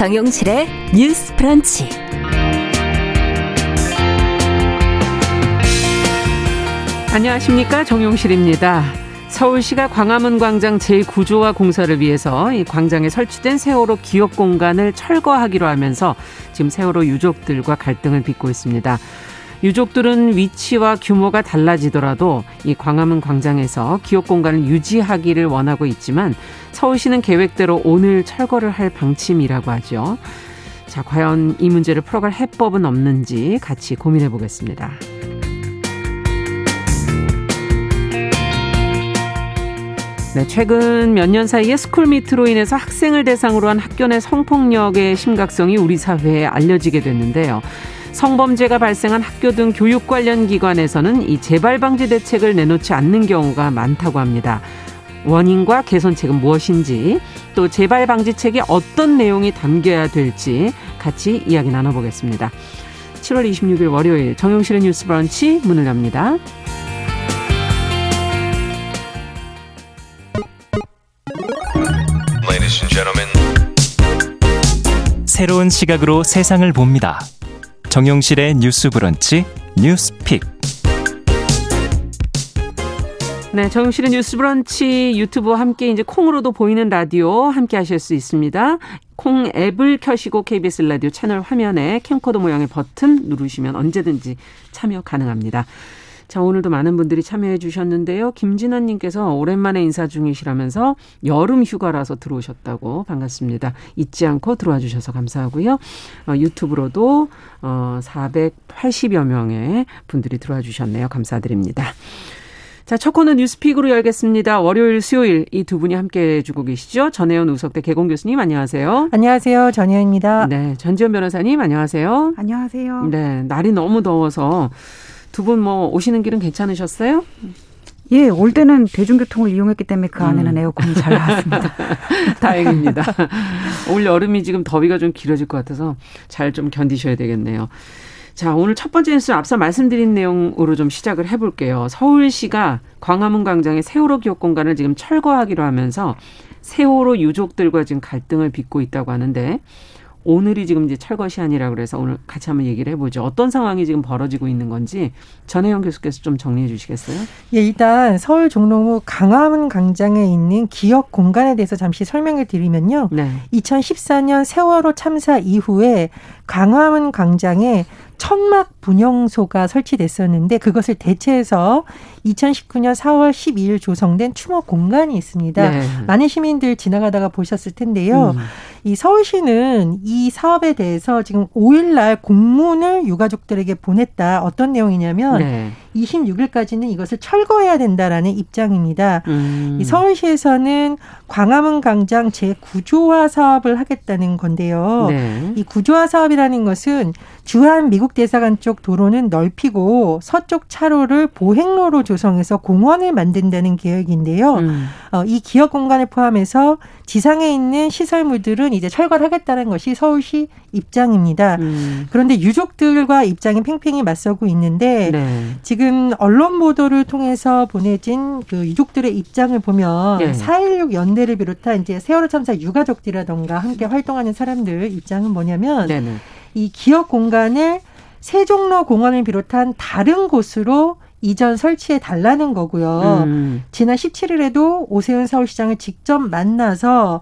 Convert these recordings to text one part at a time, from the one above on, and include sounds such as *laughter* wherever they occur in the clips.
정용실의 뉴스 프런치. 안녕하십니까 정용실입니다. 서울시가 광화문 광장 제9조화 공사를 위해서 이 광장에 설치된 세월호 기억 공간을 철거하기로 하면서 지금 세월호 유족들과 갈등을 빚고 있습니다. 유족들은 위치와 규모가 달라지더라도 이 광화문 광장에서 기억 공간을 유지하기를 원하고 있지만 서울시는 계획대로 오늘 철거를 할 방침이라고 하죠. 자, 과연 이 문제를 풀어갈 해법은 없는지 같이 고민해 보겠습니다. 네, 최근 몇 년 사이에 스쿨미트로 인해서 학생을 대상으로 한 학교 내 성폭력의 심각성이 우리 사회에 알려지게 됐는데요. 성범죄가 발생한 학교 등 교육 관련 기관에서는 이 재발 방지 대책을 내놓지 않는 경우가 많다고 합니다. 원인과 개선책은 무엇인지 또 재발 방지책에 어떤 내용이 담겨야 될지 같이 이야기 나눠보겠습니다. 7월 26일 월요일 정용실의 뉴스 브런치 문을 엽니다. 새로운 시각으로 세상을 봅니다. 정용실의 뉴스 브런치 뉴스픽. 네, 정용실의 뉴스 브런치 유튜브와 함께 이제 콩으로도 보이는 라디오 함께 하실 수 있습니다. 콩 앱을 켜시고 KBS 라디오 채널 화면에 캠코더 모양의 버튼 누르시면 언제든지 참여 가능합니다. 자, 오늘도 많은 분들이 참여해 주셨는데요. 김진아 님께서 오랜만에 인사 중이시라면서 여름 휴가라서 들어오셨다고 반갑습니다. 잊지 않고 들어와 주셔서 감사하고요. 어, 유튜브로도 어 480여 명의 분들이 들어와 주셨네요. 감사드립니다. 자, 첫 코너 뉴스픽으로 열겠습니다. 월요일, 수요일 이 두 분이 함께 해주고 계시죠. 전혜연 우석대 개공 교수님 안녕하세요. 안녕하세요. 전혜연입니다. 네, 전지현 변호사님 안녕하세요. 안녕하세요. 네, 날이 너무 더워서 두 분 뭐 오시는 길은 괜찮으셨어요? 예, 올 때는 대중교통을 이용했기 때문에 그 안에는 음. 에어컨이 잘 나왔습니다. *laughs* 다행입니다. 올 여름이 지금 더위가 좀 길어질 것 같아서 잘 좀 견디셔야 되겠네요. 자, 오늘 첫 번째 뉴스 앞서 말씀드린 내용으로 좀 시작을 해볼게요. 서울시가 광화문 광장의 세월호 기억 공간을 지금 철거하기로 하면서 세월호 유족들과 지금 갈등을 빚고 있다고 하는데 오늘이 지금 이제 철거 시한이라 그래서 오늘 같이 한번 얘기를 해보죠. 어떤 상황이 지금 벌어지고 있는 건지 전혜영 교수께서 좀 정리해 주시겠어요? 예, 일단 서울 종로구 강화문 광장에 있는 기억 공간에 대해서 잠시 설명을 드리면요. 네. 2014년 세월호 참사 이후에 강화문 광장에 천막 분영소가 설치됐었는데 그것을 대체해서 2019년 4월 12일 조성된 추모 공간이 있습니다. 네. 많은 시민들 지나가다가 보셨을 텐데요. 음. 이 서울시는 이 사업에 대해서 지금 5일 날 공문을 유가족들에게 보냈다. 어떤 내용이냐면 네. 26일까지는 이것을 철거해야 된다라는 입장입니다. 음. 이 서울시에서는 광화문 광장 재구조화 사업을 하겠다는 건데요. 네. 이 구조화 사업이라는 것은 주한 미국 대사관 쪽 도로는 넓히고 서쪽 차로를 보행로로 조성해서 공원을 만든다는 계획인데요. 음. 어, 이 기업 공간을 포함해서 지상에 있는 시설물들은 이제 철거를 하겠다는 것이 서울시 입장입니다. 음. 그런데 유족들과 입장이 팽팽히 맞서고 있는데 네. 지금 언론 보도를 통해서 보내진 그 유족들의 입장을 보면 네. 4.16 연대를 비롯한 이제 세월호 참사 유가족들이라던가 함께 활동하는 사람들 입장은 뭐냐면 네. 네. 이 기업 공간을 세종로 공원을 비롯한 다른 곳으로 이전 설치해 달라는 거고요. 음. 지난 17일에도 오세훈 서울시장을 직접 만나서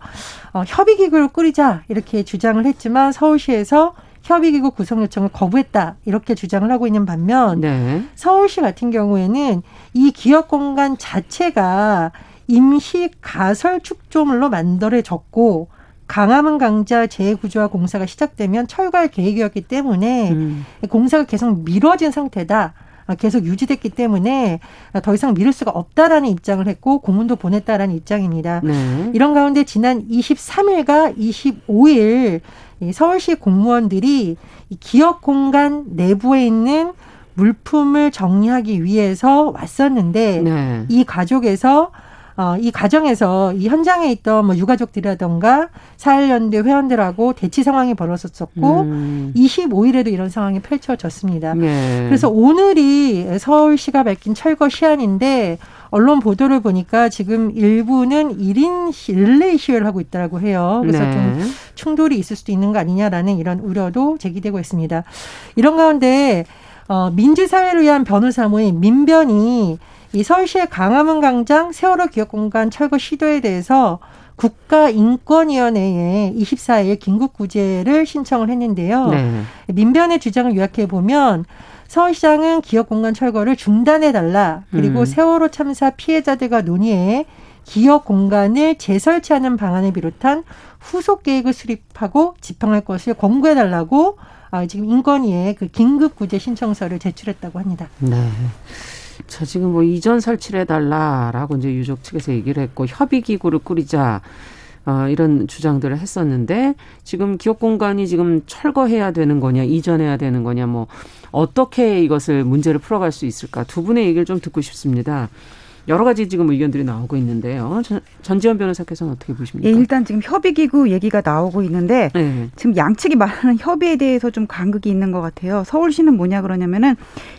어, 협의기구를 꾸리자 이렇게 주장을 했지만 서울시에서 협의기구 구성 요청을 거부했다 이렇게 주장을 하고 있는 반면 네. 서울시 같은 경우에는 이 기업 공간 자체가 임시 가설 축조물로 만들어졌고 강화문 강자 재구조화 공사가 시작되면 철거할 계획이었기 때문에 음. 공사가 계속 미뤄진 상태다. 계속 유지됐기 때문에 더 이상 미룰 수가 없다라는 입장을 했고 공문도 보냈다라는 입장입니다. 네. 이런 가운데 지난 23일과 25일 서울시 공무원들이 기업 공간 내부에 있는 물품을 정리하기 위해서 왔었는데 네. 이 가족에서 어, 이 과정에서 이 현장에 있던 뭐 유가족들이라던가 사일연대 회원들하고 대치 상황이 벌어졌었고 음. 25일에도 이런 상황이 펼쳐졌습니다. 네. 그래서 오늘이 서울시가 밝힌 철거 시한인데 언론 보도를 보니까 지금 일부는 1인 릴레이 시위를 하고 있다고 해요. 그래서 네. 좀 충돌이 있을 수도 있는 거 아니냐라는 이런 우려도 제기되고 있습니다. 이런 가운데 어, 민주사회를 위한 변호사 모임 민변이 이 서울시의 강화문 광장 세월호 기억공간 철거 시도에 대해서 국가인권위원회에 24일 긴급 구제를 신청을 했는데요. 네. 민변의 주장을 요약해 보면 서울시장은 기업공간 철거를 중단해달라. 그리고 음. 세월호 참사 피해자들과 논의해 기업 공간을 재설치하는 방안을 비롯한 후속 계획을 수립하고 집행할 것을 권고해달라고 아, 지금 인권위에 그 긴급 구제 신청서를 제출했다고 합니다. 네. 자, 지금 뭐 이전 설치를 해달라라고 이제 유족 측에서 얘기를 했고 협의기구를 꾸리자 어, 이런 주장들을 했었는데 지금 기업 공간이 지금 철거해야 되는 거냐 이전해야 되는 거냐 뭐 어떻게 이것을 문제를 풀어갈 수 있을까 두 분의 얘기를 좀 듣고 싶습니다. 여러 가지 지금 의견들이 나오고 있는데요. 전, 지현 변호사께서는 어떻게 보십니까? 예, 일단 지금 협의기구 얘기가 나오고 있는데 네. 지금 양측이 말하는 협의에 대해서 좀 간극이 있는 것 같아요. 서울시는 뭐냐 그러냐면은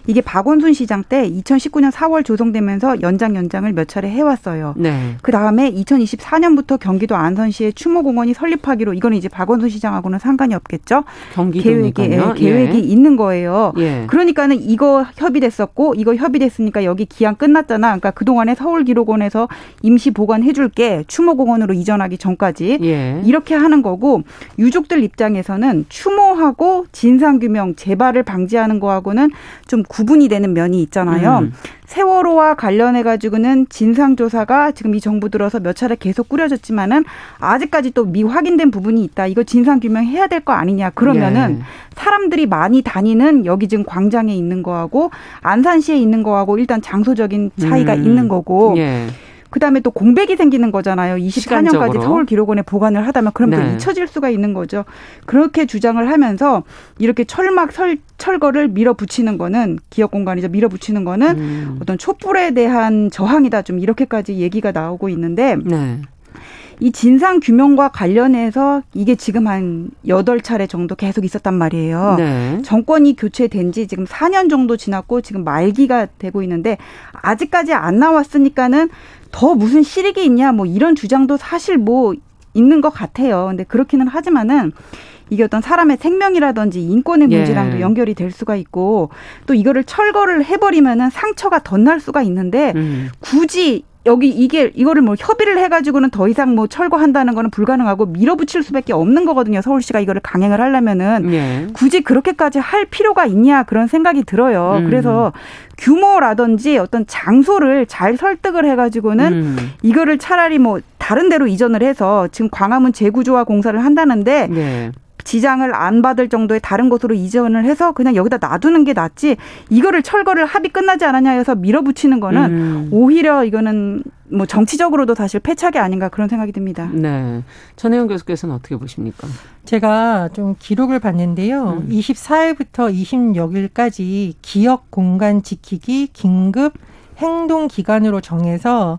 이게 박원순 시장 때 2019년 4월 조성되면서 연장 연장을 몇 차례 해왔어요. 네. 그 다음에 2024년부터 경기도 안산시에 추모공원이 설립하기로 이거는 이제 박원순 시장하고는 상관이 없겠죠. 계획이 예, 계획이 예. 있는 거예요. 예. 그러니까는 이거 협의됐었고 이거 협의됐으니까 여기 기한 끝났잖아. 그러니까 그동안 그 동안에 서울기록원에서 임시 보관해줄게 추모공원으로 이전하기 전까지 예. 이렇게 하는 거고 유족들 입장에서는 추모하고 진상규명 재발을 방지하는 거하고는 좀 구분이 되는 면이 있잖아요. 음. 세월호와 관련해 가지고는 진상 조사가 지금 이 정부 들어서 몇 차례 계속 꾸려졌지만은 아직까지 또 미확인된 부분이 있다. 이거 진상 규명해야 될 거 아니냐. 그러면은 예. 사람들이 많이 다니는 여기 지금 광장에 있는 거하고 안산시에 있는 거하고 일단 장소적인 차이가 음. 있는 거고 예. 그다음에 또 공백이 생기는 거잖아요. 24년까지 서울 기록원에 보관을 하다면 그럼 네. 또 잊혀질 수가 있는 거죠. 그렇게 주장을 하면서 이렇게 철막 설, 철거를 밀어붙이는 거는 기업 공간이죠. 밀어붙이는 거는 음. 어떤 촛불에 대한 저항이다. 좀 이렇게까지 얘기가 나오고 있는데 네. 이 진상 규명과 관련해서 이게 지금 한 여덟 차례 정도 계속 있었단 말이에요. 네. 정권이 교체된 지 지금 4년 정도 지났고 지금 말기가 되고 있는데 아직까지 안 나왔으니까는 더 무슨 실익이 있냐 뭐 이런 주장도 사실 뭐 있는 것 같아요. 근데 그렇기는 하지만은 이게 어떤 사람의 생명이라든지 인권의 예. 문제랑도 예. 연결이 될 수가 있고 또 이거를 철거를 해버리면은 상처가 더날 수가 있는데 음. 굳이 여기 이게 이거를 뭐 협의를 해가지고는 더 이상 뭐 철거한다는 거는 불가능하고 밀어붙일 수밖에 없는 거거든요. 서울시가 이거를 강행을 하려면은 예. 굳이 그렇게까지 할 필요가 있냐 그런 생각이 들어요. 음. 그래서 규모라든지 어떤 장소를 잘 설득을 해가지고는 음. 이거를 차라리 뭐 다른 데로 이전을 해서 지금 광화문 재구조화 공사를 한다는데 예. 지장을 안 받을 정도의 다른 곳으로 이전을 해서 그냥 여기다 놔두는 게 낫지 이거를 철거를 합의 끝나지 않았냐 해서 밀어붙이는 거는 음. 오히려 이거는 뭐 정치적으로도 사실 패착이 아닌가 그런 생각이 듭니다. 네. 전혜영 교수께서는 어떻게 보십니까? 제가 좀 기록을 봤는데요. 음. 24일부터 26일까지 기억 공간 지키기 긴급 행동 기간으로 정해서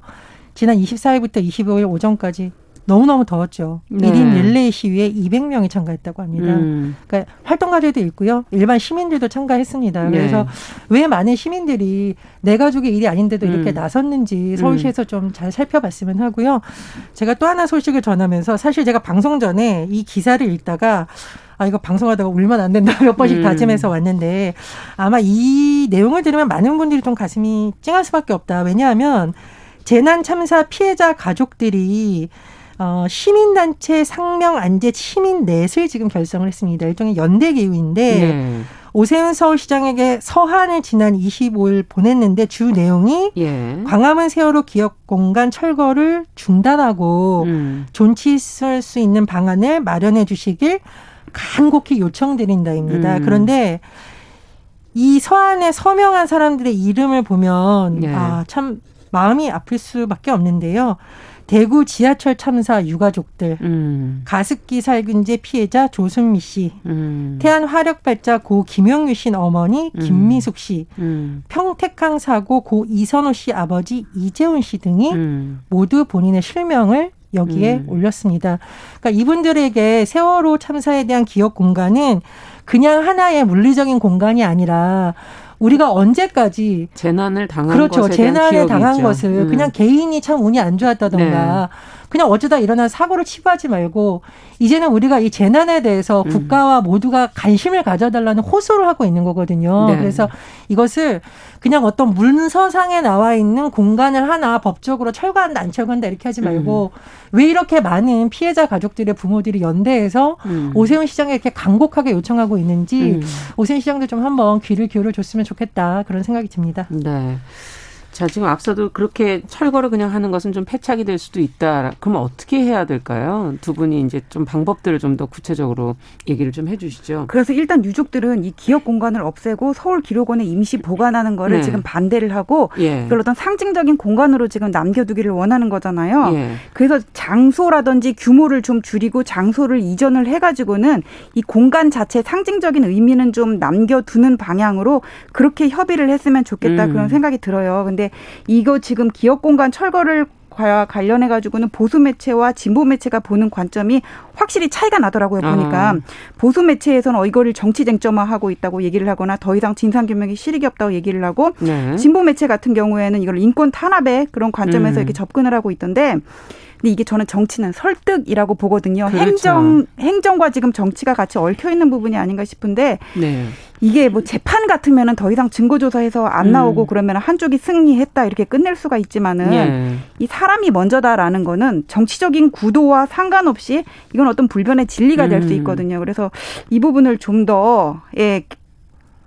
지난 24일부터 25일 오전까지 너무너무 더웠죠. 네. 1인 릴레이 시위에 200명이 참가했다고 합니다. 음. 그러니까 활동가들도 있고요. 일반 시민들도 참가했습니다. 네. 그래서 왜 많은 시민들이 내 가족의 일이 아닌데도 음. 이렇게 나섰는지 서울시에서 좀잘 살펴봤으면 하고요. 제가 또 하나 소식을 전하면서 사실 제가 방송 전에 이 기사를 읽다가 아, 이거 방송하다가 울면 안 된다 몇 번씩 음. 다짐해서 왔는데 아마 이 내용을 들으면 많은 분들이 좀 가슴이 찡할 수밖에 없다. 왜냐하면 재난 참사 피해자 가족들이 어, 시민단체 상명 안제 시민 넷을 지금 결성을 했습니다. 일종의 연대 기구인데 네. 오세훈 서울시장에게 서한을 지난 25일 보냈는데 주 내용이 예. 광화문 세월호 기업 공간 철거를 중단하고 음. 존치할 수 있는 방안을 마련해 주시길 간곡히 요청드린다입니다. 음. 그런데 이 서한에 서명한 사람들의 이름을 보면 예. 아참 마음이 아플 수밖에 없는데요. 대구 지하철 참사 유가족들, 음. 가습기 살균제 피해자 조순미 씨, 음. 태안 화력발자 고 김영유 씨 어머니 음. 김미숙 씨, 음. 평택항 사고 고 이선호 씨 아버지 이재훈 씨 등이 음. 모두 본인의 실명을 여기에 음. 올렸습니다. 그러니까 이분들에게 세월호 참사에 대한 기억 공간은 그냥 하나의 물리적인 공간이 아니라 우리가 언제까지 재난을 당한 그렇죠. 재난을 당한 있죠. 것을 음. 그냥 개인이 참 운이 안 좋았다던가 네. 그냥 어쩌다 일어난 사고를 치부하지 말고 이제는 우리가 이 재난에 대해서 음. 국가와 모두가 관심을 가져달라는 호소를 하고 있는 거거든요. 네. 그래서 이것을 그냥 어떤 문서상에 나와 있는 공간을 하나 법적으로 철거한다 안 철거한다 이렇게 하지 말고 음. 왜 이렇게 많은 피해자 가족들의 부모들이 연대해서 음. 오세훈 시장에 이렇게 강곡하게 요청하고 있는지 음. 오세훈 시장도 좀 한번 귀를 기울여 줬으면 좋겠다 그런 생각이 듭니다. 네. 자, 지금 앞서도 그렇게 철거를 그냥 하는 것은 좀 패착이 될 수도 있다. 그러면 어떻게 해야 될까요? 두 분이 이제 좀 방법들을 좀 더 구체적으로 얘기를 좀 해주시죠. 그래서 일단 유족들은 이 기업 공간을 없애고 서울 기록원에 임시 보관하는 거를 네. 지금 반대를 하고 예. 이걸 어떤 상징적인 공간으로 지금 남겨두기를 원하는 거잖아요. 예. 그래서 장소라든지 규모를 좀 줄이고 장소를 이전을 해가지고는 이 공간 자체 상징적인 의미는 좀 남겨두는 방향으로 그렇게 협의를 했으면 좋겠다 음. 그런 생각이 들어요. 근데 이거 지금 기업 공간 철거를 과 관련해 가지고는 보수 매체와 진보 매체가 보는 관점이 확실히 차이가 나더라고요 보니까 어. 보수 매체에서는 어, 이거를 정치 쟁점화하고 있다고 얘기를 하거나 더 이상 진상 규명이 실익이 없다고 얘기를 하고 네. 진보 매체 같은 경우에는 이걸 인권 탄압의 그런 관점에서 음. 이렇게 접근을 하고 있던데 근데 이게 저는 정치는 설득이라고 보거든요. 그렇죠. 행정 행정과 지금 정치가 같이 얽혀 있는 부분이 아닌가 싶은데 네. 이게 뭐 재판 같으면은 더 이상 증거 조사해서 안 음. 나오고 음. 그러면 한쪽이 승리했다 이렇게 끝낼 수가 있지만은 예. 이 사람이 먼저다라는 거는 정치적인 구도와 상관없이 이건 어떤 불변의 진리가 될수 음. 있거든요. 그래서 이 부분을 좀더 예,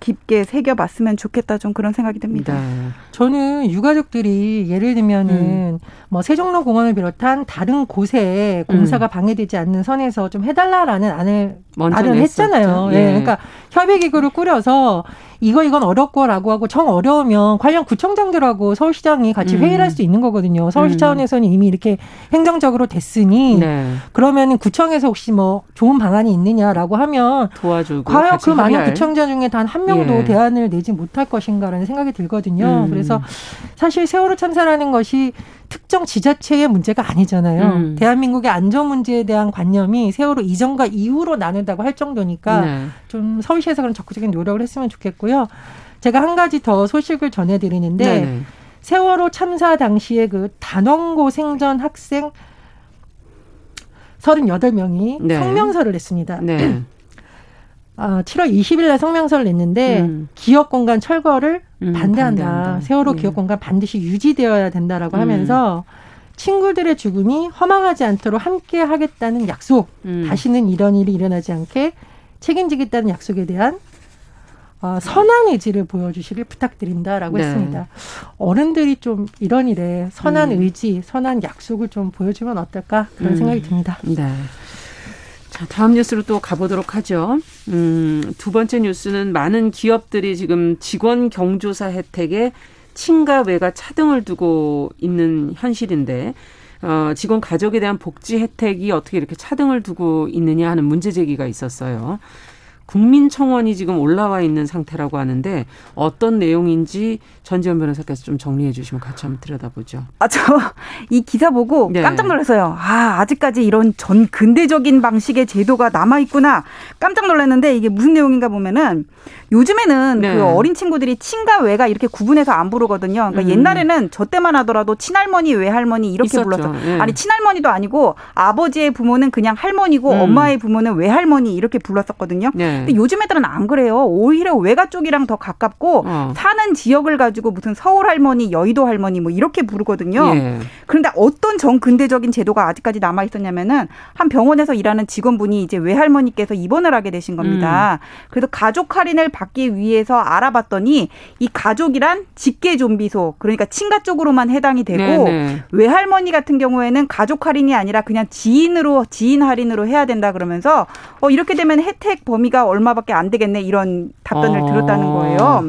깊게 새겨봤으면 좋겠다 좀 그런 생각이 듭니다. 네. 저는 유가족들이 예를 들면은 음. 뭐 세종로 공원을 비롯한 다른 곳에 공사가 음. 방해되지 않는 선에서 좀 해달라라는 안을 말을 했잖아요. 예. 네. 그러니까 협의기구를 꾸려서 이거 이건 어렵고라고 하고 정 어려우면 관련 구청장들하고 서울시장이 같이 회의를 할 수 있는 거거든요. 서울시 음. 차원에서는 이미 이렇게 행정적으로 됐으니 네. 그러면 구청에서 혹시 뭐 좋은 방안이 있느냐라고 하면 도와주고 과연 그 많은 구청장 중에 단 한 명도 예. 대안을 내지 못할 것인가라는 생각이 들거든요. 음. 그래서 사실 세월호 참사라는 것이 특정 지자체의 문제가 아니잖아요. 음. 대한민국의 안전 문제에 대한 관념이 세월호 이전과 이후로 나눈다고 할 정도니까 네. 좀 서울시에서 그런 적극적인 노력을 했으면 좋겠고요. 제가 한 가지 더 소식을 전해드리는데 네네. 세월호 참사 당시에 그 단원고 생전 학생 38명이 네. 성명서를 냈습니다. 네. 아, 7월 20일 날 성명서를 냈는데 음. 기업 공간 철거를 음, 반대한다. 반대한다. 세월호 음. 기업 공간 반드시 유지되어야 된다라고 음. 하면서 친구들의 죽음이 허망하지 않도록 함께 하겠다는 약속, 음. 다시는 이런 일이 일어나지 않게 책임지겠다는 약속에 대한 어, 선한 의지를 보여주시길 부탁드린다라고 네. 했습니다. 어른들이 좀 이런 일에 선한 음. 의지, 선한 약속을 좀 보여주면 어떨까 그런 생각이 듭니다. 네. 자, 다음 뉴스로 또 가보도록 하죠. 음, 두 번째 뉴스는 많은 기업들이 지금 직원 경조사 혜택에 친가 외가 차등을 두고 있는 현실인데 어, 직원 가족에 대한 복지 혜택이 어떻게 이렇게 차등을 두고 있느냐 하는 문제 제기가 있었어요. 국민청원이 지금 올라와 있는 상태라고 하는데 어떤 내용인지 전지현 변호사께서 좀 정리해 주시면 같이 한번 들여다보죠. 아, 저 이 기사 보고 네. 깜짝 놀랐어요. 아, 아직까지 이런 전 근대적인 방식의 제도가 남아 있구나. 깜짝 놀랐는데 이게 무슨 내용인가 보면은 요즘에는 네. 그 어린 친구들이 친가 외가 이렇게 구분해서 안 부르거든요. 그러니까 음. 옛날에는 저 때만 하더라도 친할머니, 외할머니 이렇게 있었죠. 불렀어. 네. 아니 친할머니도 아니고 아버지의 부모는 그냥 할머니고 음. 엄마의 부모는 외할머니 이렇게 불렀었거든요. 네. 근데 요즘 애들은 안 그래요. 오히려 외가 쪽이랑 더 가깝고 어. 사는 지역을 가지고 무슨 서울 할머니, 여의도 할머니 뭐 이렇게 부르거든요. 예. 그런데 어떤 정근대적인 제도가 아직까지 남아 있었냐면은 한 병원에서 일하는 직원분이 이제 외할머니께서 입원을 하게 되신 겁니다. 음. 그래서 가족 할인을 받 받기 위해서 알아봤더니 이 가족이란 직계 좀비소 그러니까 친가 쪽으로만 해당이 되고 네네. 외할머니 같은 경우에는 가족 할인이 아니라 그냥 지인으로 지인 할인으로 해야 된다 그러면서 어 이렇게 되면 혜택 범위가 얼마밖에 안 되겠네 이런 답변을 어. 들었다는 거예요.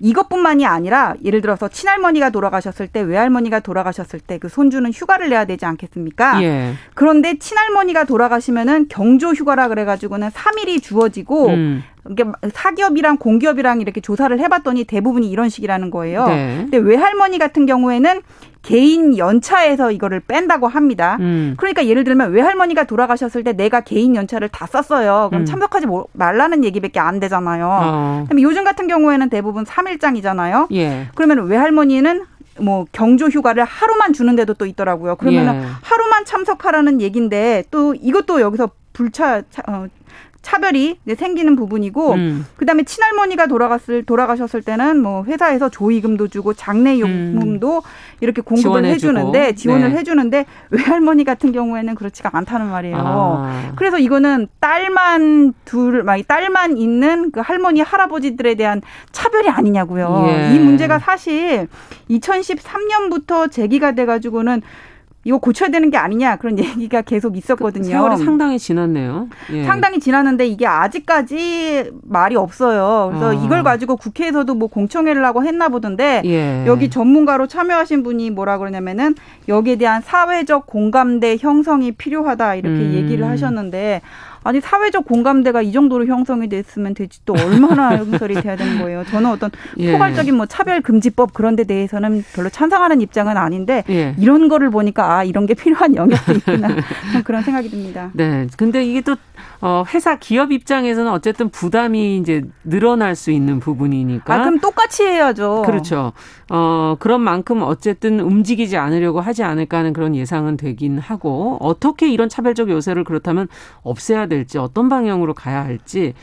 이것뿐만이 아니라 예를 들어서 친할머니가 돌아가셨을 때 외할머니가 돌아가셨을 때 그 손주는 휴가를 내야 되지 않겠습니까? 예. 그런데 친할머니가 돌아가시면은 경조 휴가라 그래 가지고는 3일이 주어지고 음. 이게 사기업이랑 공기업이랑 이렇게 조사를 해봤더니 대부분이 이런 식이라는 거예요. 네. 근데 외할머니 같은 경우에는 개인 연차에서 이거를 뺀다고 합니다. 음. 그러니까 예를 들면 외할머니가 돌아가셨을 때 내가 개인 연차를 다 썼어요. 그럼 음. 참석하지 말라는 얘기밖에 안 되잖아요. 어. 요즘 같은 경우에는 대부분 3일장이잖아요. 예. 그러면 외할머니는 뭐 경조 휴가를 하루만 주는데도 또 있더라고요. 그러면 예. 하루만 참석하라는 얘긴데 또 이것도 여기서 불차 어, 차별이 생기는 부분이고 음. 그다음에 친할머니가 돌아갔을 돌아가셨을 때는 뭐 회사에서 조의금도 주고 장례용품도 음. 이렇게 공급을 해주는데 지원을 네. 해주는데 외할머니 같은 경우에는 그렇지가 않다는 말이에요. 아. 그래서 이거는 딸만 둘, 막 딸만 있는 그 할머니 할아버지들에 대한 차별이 아니냐고요. 예. 이 문제가 사실 2013년부터 제기가 돼가지고는 이거 고쳐야 되는 게 아니냐 그런 *laughs* 얘기가 계속 있었거든요. 그 세월이 상당히 지났네요. 예. 상당히 지났는데 이게 아직까지 말이 없어요. 그래서 아. 이걸 가지고 국회에서도 뭐 공청회를 하고 했나 보던데 예. 여기 전문가로 참여하신 분이 뭐라 그러냐면은 여기에 대한 사회적 공감대 형성이 필요하다 이렇게 음. 얘기를 하셨는데 아니 사회적 공감대가 이 정도로 형성이 됐으면 되지 또 얼마나 *laughs* 형성이 돼야 되는 거예요. 저는 어떤 예. 포괄적인 뭐 차별 금지법 그런 데 대해서는 별로 찬성하는 입장은 아닌데 예. 이런 거를 보니까 아 이런 게 필요한 영역도 있구나 *laughs* 그런 생각이 듭니다. 네. 근데 이게 또 어, 회사 기업 입장에서는 어쨌든 부담이 이제 늘어날 수 있는 부분이니까. 아, 그럼 똑같이 해야죠. 그렇죠. 어, 그런 만큼 어쨌든 움직이지 않으려고 하지 않을까 하는 그런 예상은 되긴 하고 어떻게 이런 차별적 요소를 그렇다면 없애야 될지 어떤 방향으로 가야 할지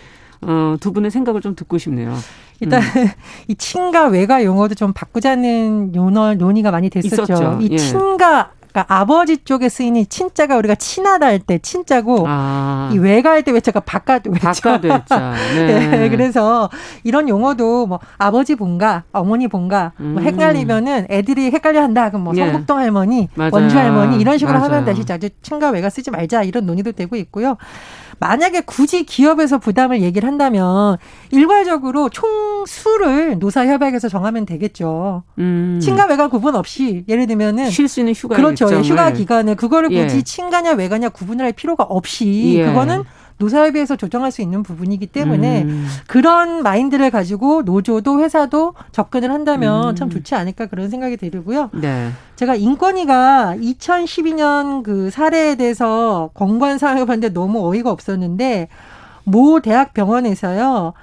어, 두 분의 생각을 좀 듣고 싶네요. 일단 음. *laughs* 이 친가 외가 용어도 좀 바꾸자는 논어 논의가 많이 됐었죠. 있었죠. 이 예. 친가 그러니까 아버지 쪽에 쓰이니 친자가 우리가 친하다 할 때 친자고 아. 이 외가 할 때 외자가 바깥 외자. 바깥 외자. *laughs* 네. 네. 그래서 이런 용어도 뭐 아버지 본가, 어머니 본가 뭐 음. 헷갈리면은 애들이 헷갈려 한다. 그럼 뭐 예. 성북동 할머니, 맞아요. 원주 할머니 이런 식으로 맞아요. 하면 다시 자주 친가 외가 쓰지 말자 이런 논의도 되고 있고요. 만약에 굳이 기업에서 부담을 얘기를 한다면 일괄적으로 총수를 노사협약에서 정하면 되겠죠. 음. 친가 외가 구분 없이 예를 들면은 쉴 수 있는 휴가 그렇죠. 일정을. 휴가 기간을 그거를 굳이 예. 친가냐 외가냐 구분을 할 필요가 없이 예. 그거는 노사협의에서 조정할 수 있는 부분이기 때문에 음. 그런 마인드를 가지고 노조도 회사도 접근을 한다면 음. 참 좋지 않을까 그런 생각이 들고요. 네. 제가 인권위가 2012년 그 사례에 대해서 권관 사항을 봤는데 너무 어이가 없었는데 모 대학 병원에서요.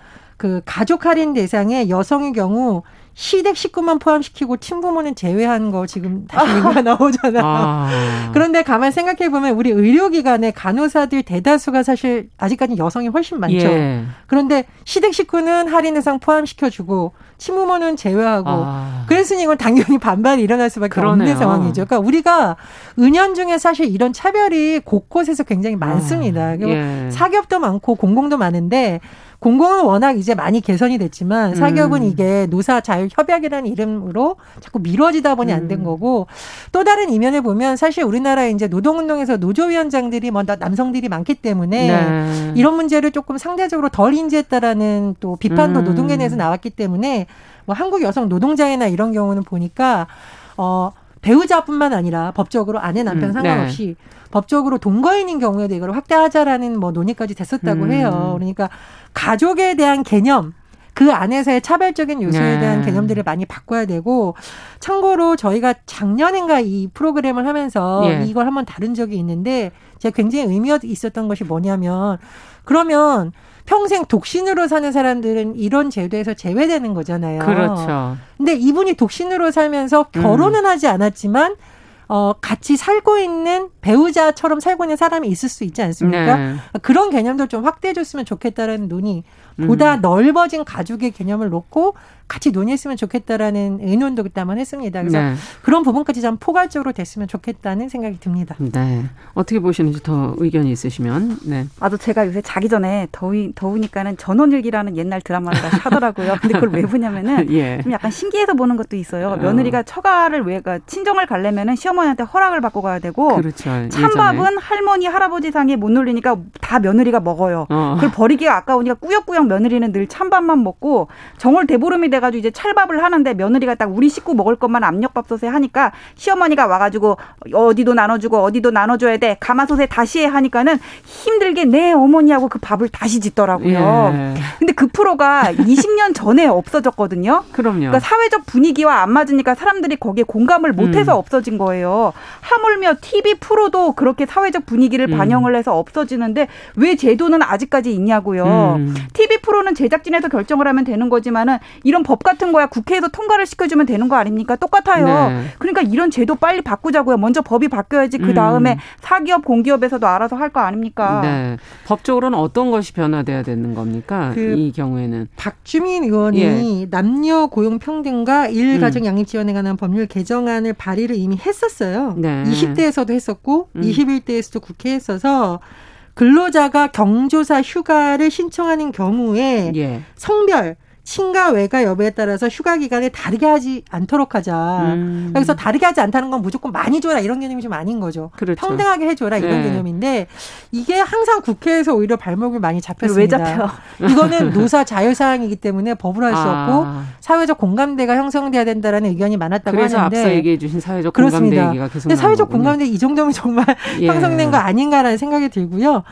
그 가족 할인 대상에 여성의 경우 시댁 식구만 포함시키고 친부모는 제외한 거 지금 다시 *laughs* 얘기가 나오잖아요. 아. 그런데 가만 생각해 보면 우리 의료기관에 간호사들 대다수가 사실 아직까지 여성이 훨씬 많죠. 예. 그런데 시댁 식구는 할인 대상 포함시켜주고 친부모는 제외하고 아. 그랬으니 이건 당연히 반반이 일어날 수밖에 그러네요. 없는 상황이죠. 그러니까 우리가 은연 중에 사실 이런 차별이 곳곳에서 굉장히 많습니다. 아. 예. 사기업도 많고 공공도 많은데 공공은 워낙 이제 많이 개선이 됐지만 사기업은 음. 이게 노사 자율 협약이라는 이름으로 자꾸 미뤄지다 보니 안된 음. 거고 또 다른 이면에 보면 사실 우리나라 이제 노동운동에서 노조위원장들이 뭐 남성들이 많기 때문에 네. 이런 문제를 조금 상대적으로 덜 인지했다라는 또 비판도 음. 노동계 내에서 나왔기 때문에 뭐 한국 여성 노동자회나 이런 경우는 보니까 어 배우자뿐만 아니라 법적으로 아내 남편 음, 상관없이 네. 법적으로 동거인인 경우에도 이걸 확대하자라는 뭐 논의까지 됐었다고 음. 해요. 그러니까 가족에 대한 개념 그 안에서의 차별적인 요소에 네. 대한 개념들을 많이 바꿔야 되고 참고로 저희가 작년인가 이 프로그램을 하면서 네. 이걸 한번 다룬 적이 있는데 제가 굉장히 의미 있었던 것이 뭐냐면 그러면 평생 독신으로 사는 사람들은 이런 제도에서 제외되는 거잖아요. 그렇죠. 근데 이분이 독신으로 살면서 결혼은 음. 하지 않았지만 어, 같이 살고 있는 배우자처럼 살고 있는 사람이 있을 수 있지 않습니까? 네. 그런 개념도 좀 확대해 줬으면 좋겠다라는 논의, 보다 음. 넓어진 가족의 개념을 놓고 같이 논의했으면 좋겠다라는 의논도 그때 한번 했습니다. 그래서 네. 그런 부분까지 좀 포괄적으로 됐으면 좋겠다는 생각이 듭니다. 네. 어떻게 보시는지 더 의견이 있으시면. 네. 아도 제가 요새 자기 전에 더위 더우니까는 전원일기라는 옛날 드라마를 하더라고요. 근데 그걸 왜 보냐면은 *laughs* 예. 좀 약간 신기해서 보는 것도 있어요. 어. 며느리가 처가를 왜 가 친정을 가려면은 시어머니한테 허락을 받고 가야 되고 그렇죠. 찬밥은. 할머니 할아버지 상에 못 놀리니까 다 며느리가 먹어요. 어. 그걸 버리기가 아까우니까 꾸역꾸역 며느리는 늘 찬밥만 먹고 정월 대보름이 돼 그래가지고 이제 찰밥을 하는데 며느리가 딱 우리 식구 먹을 것만 압력밥솥에 하니까 시어머니가 와가지고 어디도 나눠주고 어디도 나눠줘야 돼 가마솥에 다시 해 하니까는 힘들게 내 어머니하고 그 밥을 다시 짓더라고요. 예. 근데 그 프로가 20년 전에 없어졌거든요. 그럼요. 그러니까 사회적 분위기와 안 맞으니까 사람들이 거기에 공감을 못해서 음. 없어진 거예요. 하물며 TV 프로도 그렇게 사회적 분위기를 음. 반영을 해서 없어지는데 왜 제도는 아직까지 있냐고요. 음. TV 프로는 제작진에서 결정을 하면 되는 거지만은 이런 법 같은 거야 국회에서 통과를 시켜주면 되는 거 아닙니까? 똑같아요. 네. 그러니까 이런 제도 빨리 바꾸자고요. 먼저 법이 바뀌어야지 그 다음에 음. 사기업 공기업에서도 알아서 할 거 아닙니까? 네. 법적으로는 어떤 것이 변화돼야 되는 겁니까? 그 이 경우에는 박주민 의원이 예. 남녀 고용 평등과 일 가정 음. 양립 지원에 관한 법률 개정안을 발의를 이미 했었어요. 네. 20대에서도 했었고 음. 21대에서도 국회에 있어서 근로자가 경조사 휴가를 신청하는 경우에 예. 성별 친가 외가 여부에 따라서 휴가 기간을 다르게 하지 않도록 하자. 음. 그래서 다르게 하지 않다는 건 무조건 많이 줘라 이런 개념이 좀 아닌 거죠. 그렇죠. 평등하게 해줘라 이런 네. 개념인데 이게 항상 국회에서 오히려 발목을 많이 잡혔습니다. 왜 잡혀? 이거는 노사 자율사항이기 때문에 법으로 할수 아. 없고 사회적 공감대가 형성돼야 된다라는 의견이 많았다고 그래서 하는데 앞서 얘기해 주신 사회적 공감대 얘기가 계속 근데 사회적 공감대 이 정도면 정말 *laughs* 예. 형성된 거 아닌가라는 생각이 들고요.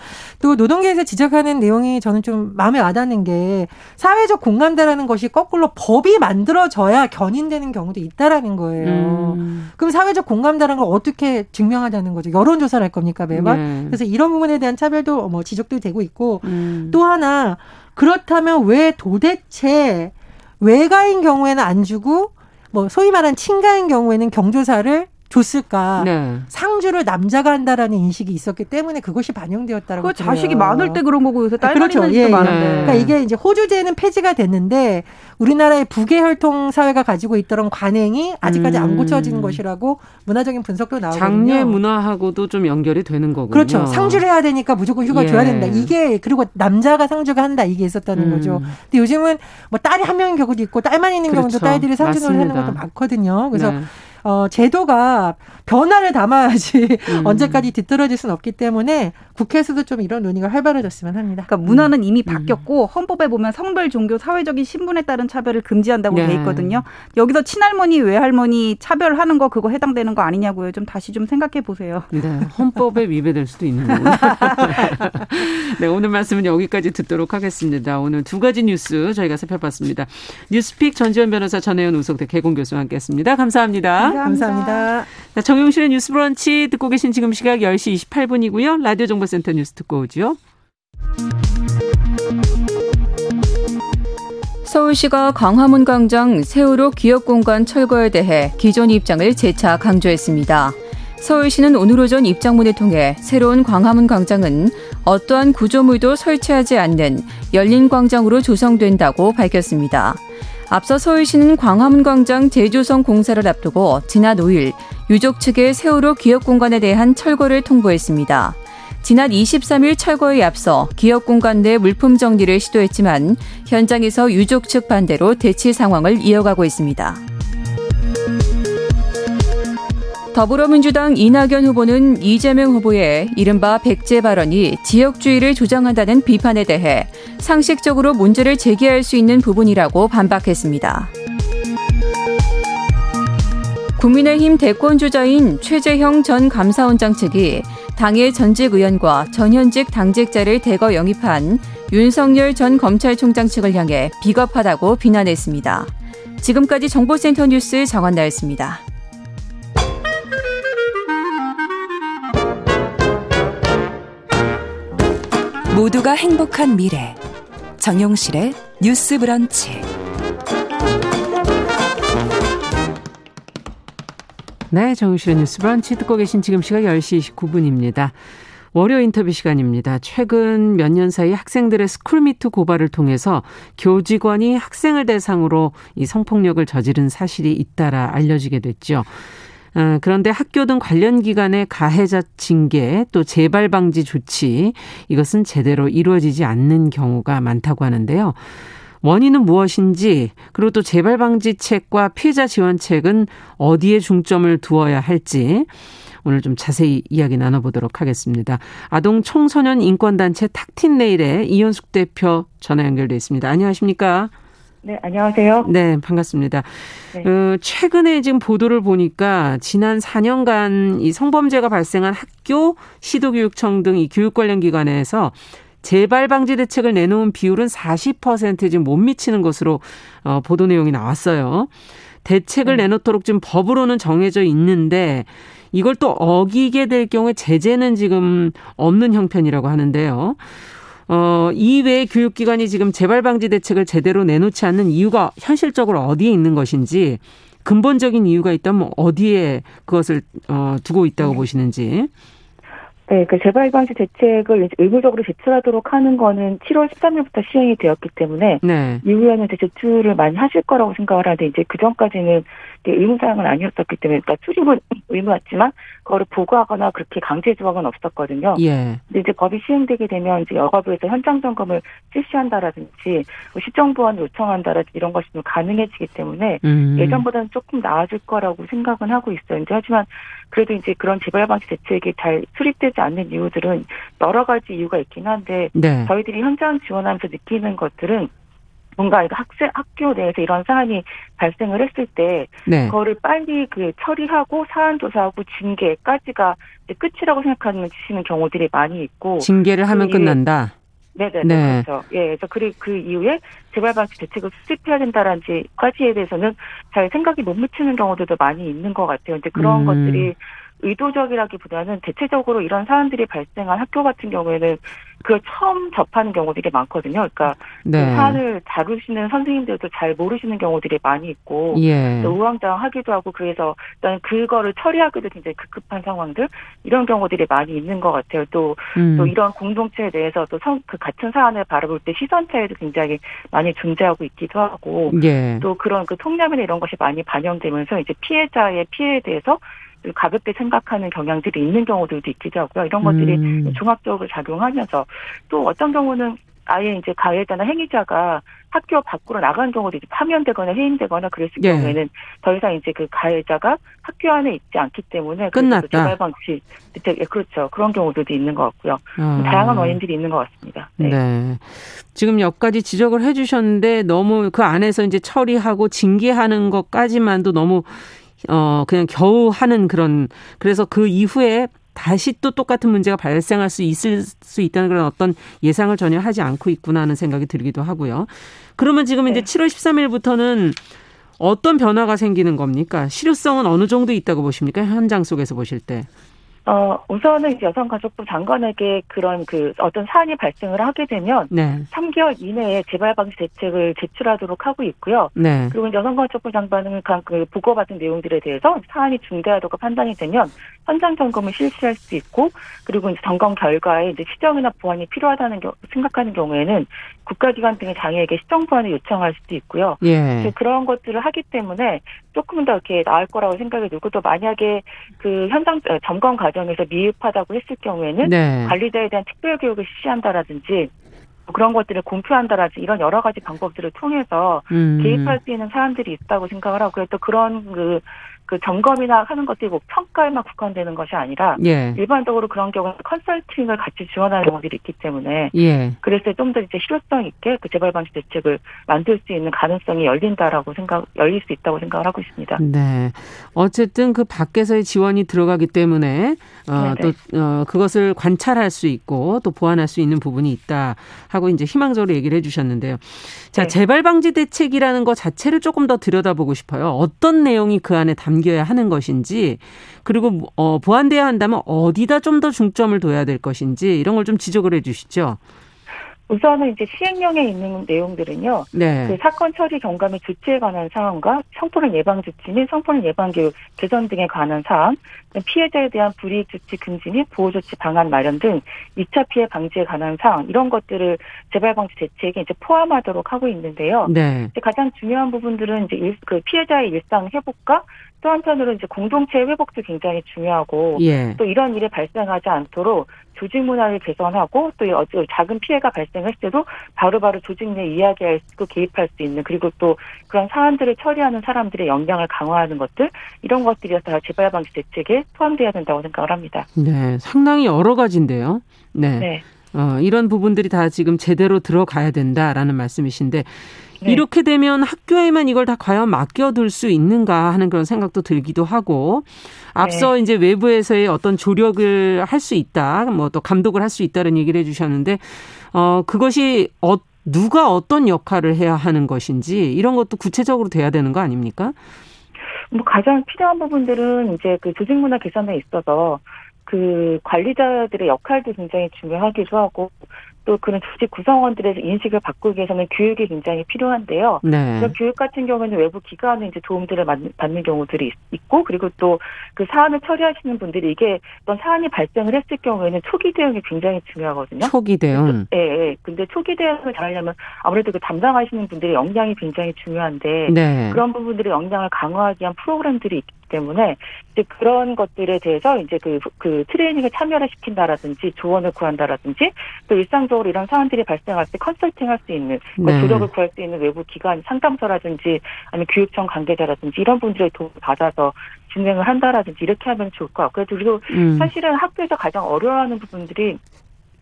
또 노동계에서 지적하는 내용이 저는 좀 마음에 와닿는 게 사회적 공감대 한다라는 것이 거꾸로 법이 만들어져야 견인되는 경우도 있다라는 거예요. 음. 그럼 사회적 공감다라는 걸 어떻게 증명하자는 거죠? 여론조사를 할 겁니까 매번? 네. 그래서 이런 부분에 대한 차별도 뭐 지적도 되고 있고 음. 또 하나 그렇다면 왜 도대체 외가인 경우에는 안 주고 뭐 소위 말하는 친가인 경우에는 경조사를 줬을까? 네. 상주를 남자가 한다라는 인식이 있었기 때문에 그것이 반영되었다라고. 그 자식이 많을 때 그런 거고 요새 딸 그렇죠. 예, 예. 많은데. 그러니까 이게 이제 호주제는 폐지가 됐는데 우리나라의 부계 혈통 사회가 가지고 있던 관행이 아직까지 음. 안 고쳐지는 것이라고 문화적인 분석도 나오거든요. 장례 문화하고도 좀 연결이 되는 거군요. 그렇죠. 상주를 해야 되니까 무조건 휴가 예. 줘야 된다. 이게 그리고 남자가 상주가 한다 이게 있었다는 음. 거죠. 근데 요즘은 뭐 딸이 한 명인 경우도 있고 딸만 있는 그렇죠. 경우도 딸들이 상주를 하는 것도 많거든요. 그래서 네. 어, 제도가 변화를 담아야지 음. 언제까지 뒤떨어질 수는 없기 때문에 국회에서도 좀 이런 논의가 활발해졌으면 합니다. 그러니까 문화는 음. 이미 바뀌었고 헌법에 보면 성별, 종교, 사회적인 신분에 따른 차별을 금지한다고 네. 돼 있거든요. 여기서 친할머니, 외할머니 차별하는 거 그거 해당되는 거 아니냐고요. 좀 다시 좀 생각해 보세요. 네, 헌법에 위배될 수도 있는 거군요. *laughs* 네, 오늘 말씀은 여기까지 듣도록 하겠습니다. 오늘 두 가지 뉴스 저희가 살펴봤습니다. 뉴스픽 전지현 변호사 전혜연 우석대 개공 교수와 함께했습니다. 감사합니다. 감사합니다. 감사합니다. 자, 정 용실의 뉴스 브런치 듣고 계신 지금 시각 10시 28분이고요. 라디오 정보센터 뉴스 듣고 오죠. 서울시가 광화문 광장 세월호 기업공간 철거에 대해 기존 입장을 재차 강조했습니다. 서울시는 오늘 오전 입장문을 통해 새로운 광화문 광장은 어떠한 구조물도 설치하지 않는 열린 광장으로 조성된다고 밝혔습니다. 앞서 서울시는 광화문 광장 재조성 공사를 앞두고 지난 5일 유족 측의 세월호 기업 공간에 대한 철거를 통보했습니다. 지난 23일 철거에 앞서 기업 공간 내 물품 정리를 시도했지만 현장에서 유족 측 반대로 대치 상황을 이어가고 있습니다. 더불어민주당 이낙연 후보는 이재명 후보의 이른바 백제 발언이 지역주의를 조장한다는 비판에 대해 상식적으로 문제를 제기할 수 있는 부분이라고 반박했습니다. 국민의힘 대권주자인 최재형 전 감사원장 측이 당의 전직 의원과 전현직 당직자를 대거 영입한 윤석열 전 검찰총장 측을 향해 비겁하다고 비난했습니다. 지금까지 정보센터 뉴스 정한나였습니다. 모두가 행복한 미래 정용실의 뉴스 브런치 네, 정용실의 뉴스 브런치 듣고 계신 지금 시각 10시 29분입니다. 월요 인터뷰 시간입니다. 최근 몇 년 사이 학생들의 스쿨미투 고발을 통해서 교직원이 학생을 대상으로 이 성폭력을 저지른 사실이 잇따라 알려지게 됐죠. 어, 그런데 학교 등 관련 기관의 가해자 징계 또 재발 방지 조치 이것은 제대로 이루어지지 않는 경우가 많다고 하는데요. 원인은 무엇인지 그리고 또 재발 방지책과 피해자 지원책은 어디에 중점을 두어야 할지 오늘 좀 자세히 이야기 나눠보도록 하겠습니다. 아동 청소년 인권단체 탁틴레일의 이현숙 대표 전화 연결돼 있습니다. 안녕하십니까? 네, 안녕하세요. 네, 반갑습니다. 네. 어, 최근에 지금 보도를 보니까 지난 4년간 이 성범죄가 발생한 학교, 시도교육청 등 이 교육 관련 기관에서 재발 방지 대책을 내놓은 비율은 40% 지금 못 미치는 것으로 어, 보도 내용이 나왔어요. 대책을 네. 내놓도록 지금 법으로는 정해져 있는데 이걸 또 어기게 될 경우에 제재는 지금 없는 형편이라고 하는데요. 어, 이외에 교육기관이 지금 재발 방지 대책을 제대로 내놓지 않는 이유가 현실적으로 어디에 있는 것인지 근본적인 이유가 있다면 어디에 그것을 어, 두고 있다고 네. 보시는지. 네, 그 재발 방지 대책을 의무적으로 제출하도록 하는 거는 7월 13일부터 시행이 되었기 때문에 네. 이후에는 이제 제출을 많이 하실 거라고 생각을 하는데 이제 그 전까지는 의무 사항은 아니었었기 때문에 그러니까 출입은 의무였지만 그 거를 보고하거나 그렇게 강제 조항은 없었거든요. 예. 근데 이제 법이 시행되게 되면 이제 여가부에서 현장 점검을 실시한다라든지 뭐 시정 보완을 요청한다라든지 이런 것이 좀 가능해지기 때문에 음. 예전보다는 조금 나아질 거라고 생각은 하고 있어요. 이제 하지만 그래도 이제 그런 재발 방지 대책이 잘 수립되지 않는 이유들은 여러 가지 이유가 있긴 한데 네. 저희들이 현장 지원하면서 느끼는 것들은 뭔가 학생 학교 내에서 이런 사안이 발생을 했을 때 네. 그거를 빨리 그 처리하고 사안 조사하고 징계까지가 끝이라고 생각하는 시는 경우들이 많이 있고 징계를 하면 그, 끝난다. 네네 네. 그렇죠. 예, 그래서 그리고 그 이후에 재발 방지 대책을 수립해야 된다라는지까지에 대해서는 잘 생각이 못 미치는 경우들도 많이 있는 것 같아요. 이제 그런 음. 것들이 의도적이라기보다는 대체적으로 이런 사안들이 발생한 학교 같은 경우에는 그걸 처음 접하는 경우들이 많거든요. 그러니까 네. 그 사안을 다루시는 선생님들도 잘 모르시는 경우들이 많이 있고 예. 우왕좌왕하기도 하고 그래서 일단 그거를 처리하기도 굉장히 급급한 상황들 이런 경우들이 많이 있는 것 같아요. 또또 음. 또 이런 공동체에 대해서 또 그 같은 사안을 바라볼 때 시선 차이도 굉장히 많이 존재하고 있기도 하고 예. 또 그런 그 통념이나 이런 것이 많이 반영되면서 이제 피해자의 피해에 대해서 가볍게 생각하는 경향들이 있는 경우들도 있기도 하고요. 이런 것들이 음. 종합적으로 작용하면서 또 어떤 경우는 아예 이제 가해자나 행위자가 학교 밖으로 나간 경우도 이제 파면되거나 해임되거나 그랬을 예. 경우에는 더 이상 이제 그 가해자가 학교 안에 있지 않기 때문에 끝났다. 재발 방치 예, 그렇죠 그런 경우들도 있는 것 같고요. 어. 다양한 원인들이 있는 것 같습니다. 네. 네. 지금 몇 가지 지적을 해주셨는데 너무 그 안에서 이제 처리하고 징계하는 것까지만도 너무 어, 그냥 겨우 하는 그런, 그래서 그 이후에 다시 또 똑같은 문제가 발생할 수 있을 수 있다는 그런 어떤 예상을 전혀 하지 않고 있구나 하는 생각이 들기도 하고요. 그러면 지금 네. 이제 7월 13일부터는 어떤 변화가 생기는 겁니까? 실효성은 어느 정도 있다고 보십니까? 현장 속에서 보실 때. 어, 우선은 여성가족부 장관에게 그런 그 어떤 사안이 발생을 하게 되면 네. 3개월 이내에 재발 방지 대책을 제출하도록 하고 있고요. 네. 그리고 여성가족부 장관은 그 보고받은 내용들에 대해서 사안이 중대하다고 판단이 되면 현장 점검을 실시할 수 있고 그리고 이제 점검 결과에 이제 시정이나 보완이 필요하다는 겨, 생각하는 경우에는 국가기관 등의 장애에게 시정 보완을 요청할 수도 있고요. 예. 그런 것들을 하기 때문에 조금 더 이렇게 나을 거라고 생각이 들고 또 만약에 그 현장 어, 점검 과정에서 미흡하다고 했을 경우에는 네. 관리자에 대한 특별 교육을 실시한다라든지 그런 것들을 공표한다라든지 이런 여러 가지 방법들을 통해서 음. 개입할 수 있는 사람들이 있다고 생각을 하고 또 그런 그 그 점검이나 하는 것들이 뭐 평가에만 국한되는 것이 아니라 예. 일반적으로 그런 경우는 컨설팅을 같이 지원하는 경우들이 있기 때문에 예. 그래서 좀 더 이제 실효성 있게 그 재발 방지 대책을 만들 수 있는 가능성이 열린다라고 생각 열릴 수 있다고 생각을 하고 있습니다. 네. 어쨌든 그 밖에서의 지원이 들어가기 때문에 어, 또 어, 그것을 관찰할 수 있고 또 보완할 수 있는 부분이 있다 하고 이제 희망적으로 얘기를 해주셨는데요. 자 네. 재발 방지 대책이라는 것 자체를 조금 더 들여다보고 싶어요. 어떤 내용이 그 안에 담겨 남겨야 하는 것인지 그리고 어, 보완돼야 한다면 어디다 좀 더 중점을 둬야 될 것인지 이런 걸 좀 지적을 해 주시죠. 우선은 이제 시행령에 있는 내용들은요. 네. 그 사건 처리 경감의 조치에 관한 사항과 성폭력 예방 조치 및 성폭력 예방 교육 개선 등에 관한 사항, 피해자에 대한 불이익 조치 금지 및 보호 조치 방안 마련 등 2차 피해 방지에 관한 사항 이런 것들을 재발 방지 대책에 이제 포함하도록 하고 있는데요. 네. 가장 중요한 부분들은 이제 일, 그 피해자의 일상 회복과 또 한편으로 이제 공동체 회복도 굉장히 중요하고 예. 또 이런 일이 발생하지 않도록 조직 문화를 개선하고 또 작은 피해가 발생했을 때도 바로바로 조직 내 이야기할 수 있고 개입할 수 있는 그리고 또 그런 사안들을 처리하는 사람들의 역량을 강화하는 것들 이런 것들이 다 재발 방지 대책에 포함돼야 된다고 생각을 합니다. 네, 상당히 여러 가지인데요. 네. 네. 어, 이런 부분들이 다 지금 제대로 들어가야 된다라는 말씀이신데 네. 이렇게 되면 학교에만 이걸 다 과연 맡겨둘 수 있는가 하는 그런 생각도 들기도 하고 앞서 네. 이제 외부에서의 어떤 조력을 할 수 있다, 뭐 또 감독을 할 수 있다는 얘기를 해주셨는데 어 그것이 어, 누가 어떤 역할을 해야 하는 것인지 이런 것도 구체적으로 돼야 되는 거 아닙니까? 뭐 가장 필요한 부분들은 이제 그 조직 문화 개선에 있어서 그 관리자들의 역할도 굉장히 중요하기도 하고 또 그런 조직 구성원들의 인식을 바꾸기 위해서는 교육이 굉장히 필요한데요. 네. 교육 같은 경우에는 외부 기관의 이제 도움들을 받는 경우들이 있고 그리고 또 그 사안을 처리하시는 분들이 이게 어떤 사안이 발생을 했을 경우에는 초기 대응이 굉장히 중요하거든요. 초기 대응. 예, 예. 근데 초기 대응을 잘하려면 아무래도 그 담당하시는 분들의 역량이 굉장히 중요한데 네. 그런 부분들의 역량을 강화하기 위한 프로그램들이 있기 때문에 이제 그런 것들에 대해서 이제 그, 그 트레이닝을 참여를 시킨다라든지 조언을 구한다라든지 또 일상적으로 이런 사안들이 발생할 때 컨설팅 할 수 있는 뭐 네. 조력을 구할 수 있는 외부 기관 상담소라든지 아니면 교육청 관계자라든지 이런 분들의 도움을 받아서 진행을 한다라든지 이렇게 하면 좋을 것 같고요. 그리고 음. 사실은 학교에서 가장 어려워하는 부분들이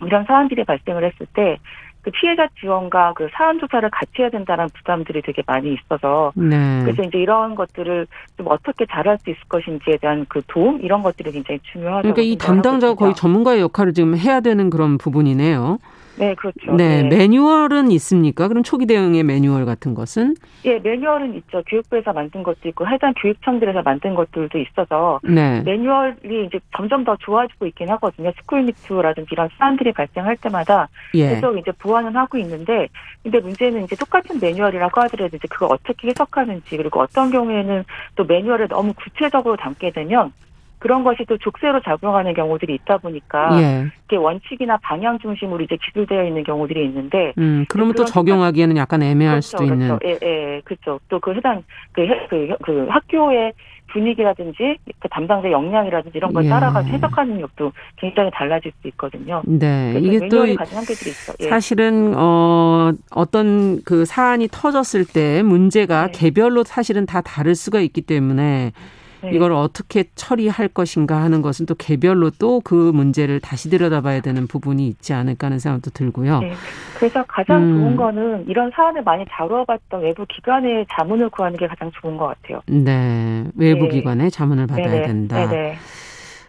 이런 사안들이 발생을 했을 때 그 피해자 지원과 그 사안 조사를 같이 해야 된다는 부담들이 되게 많이 있어서 네. 그래서 이제 이런 것들을 좀 어떻게 잘할 수 있을 것인지에 대한 그 도움 이런 것들이 굉장히 중요하다고 그러니까 이 담당자가 거의 전문가의 역할을 지금 해야 되는 그런 부분이네요. 네, 그렇죠. 네, 네, 매뉴얼은 있습니까? 그럼 초기 대응의 매뉴얼 같은 것은? 예, 매뉴얼은 있죠. 교육부에서 만든 것도 있고 해당 교육청들에서 만든 것들도 있어서 네. 매뉴얼이 이제 점점 더 좋아지고 있긴 하거든요. 스쿨미투라든지 이런 사안들이 발생할 때마다 예. 계속 이제 보완은 하고 있는데 근데 문제는 이제 똑같은 매뉴얼이라고 하더라도 이제 그걸 어떻게 해석하는지 그리고 어떤 경우에는 또 매뉴얼을 너무 구체적으로 담게 되면 그런 것이 또 족쇄로 작용하는 경우들이 있다 보니까 예. 이게 원칙이나 방향 중심으로 이제 기술되어 있는 경우들이 있는데 음, 그러면 또 적용하기에는 약간 애매할 그렇죠, 수도 그렇죠. 있는 예, 예, 그렇죠. 또 그 해당 그, 그, 그 학교의 분위기라든지 그 담당자 역량이라든지 이런 걸 예. 따라가서 해석하는 역도 굉장히 달라질 수 있거든요. 네, 이게 또 예. 사실은 어 어떤 그 사안이 터졌을 때 문제가 네. 개별로 사실은 다 다를 수가 있기 때문에 네. 이걸 어떻게 처리할 것인가 하는 것은 또 개별로 또 그 문제를 다시 들여다봐야 되는 부분이 있지 않을까 하는 생각도 들고요. 네. 그래서 가장 음. 좋은 거는 이런 사안을 많이 다뤄봤던 외부 기관의 자문을 구하는 게 가장 좋은 것 같아요. 네, 외부 네. 기관의 자문을 받아야 네네. 된다. 네네.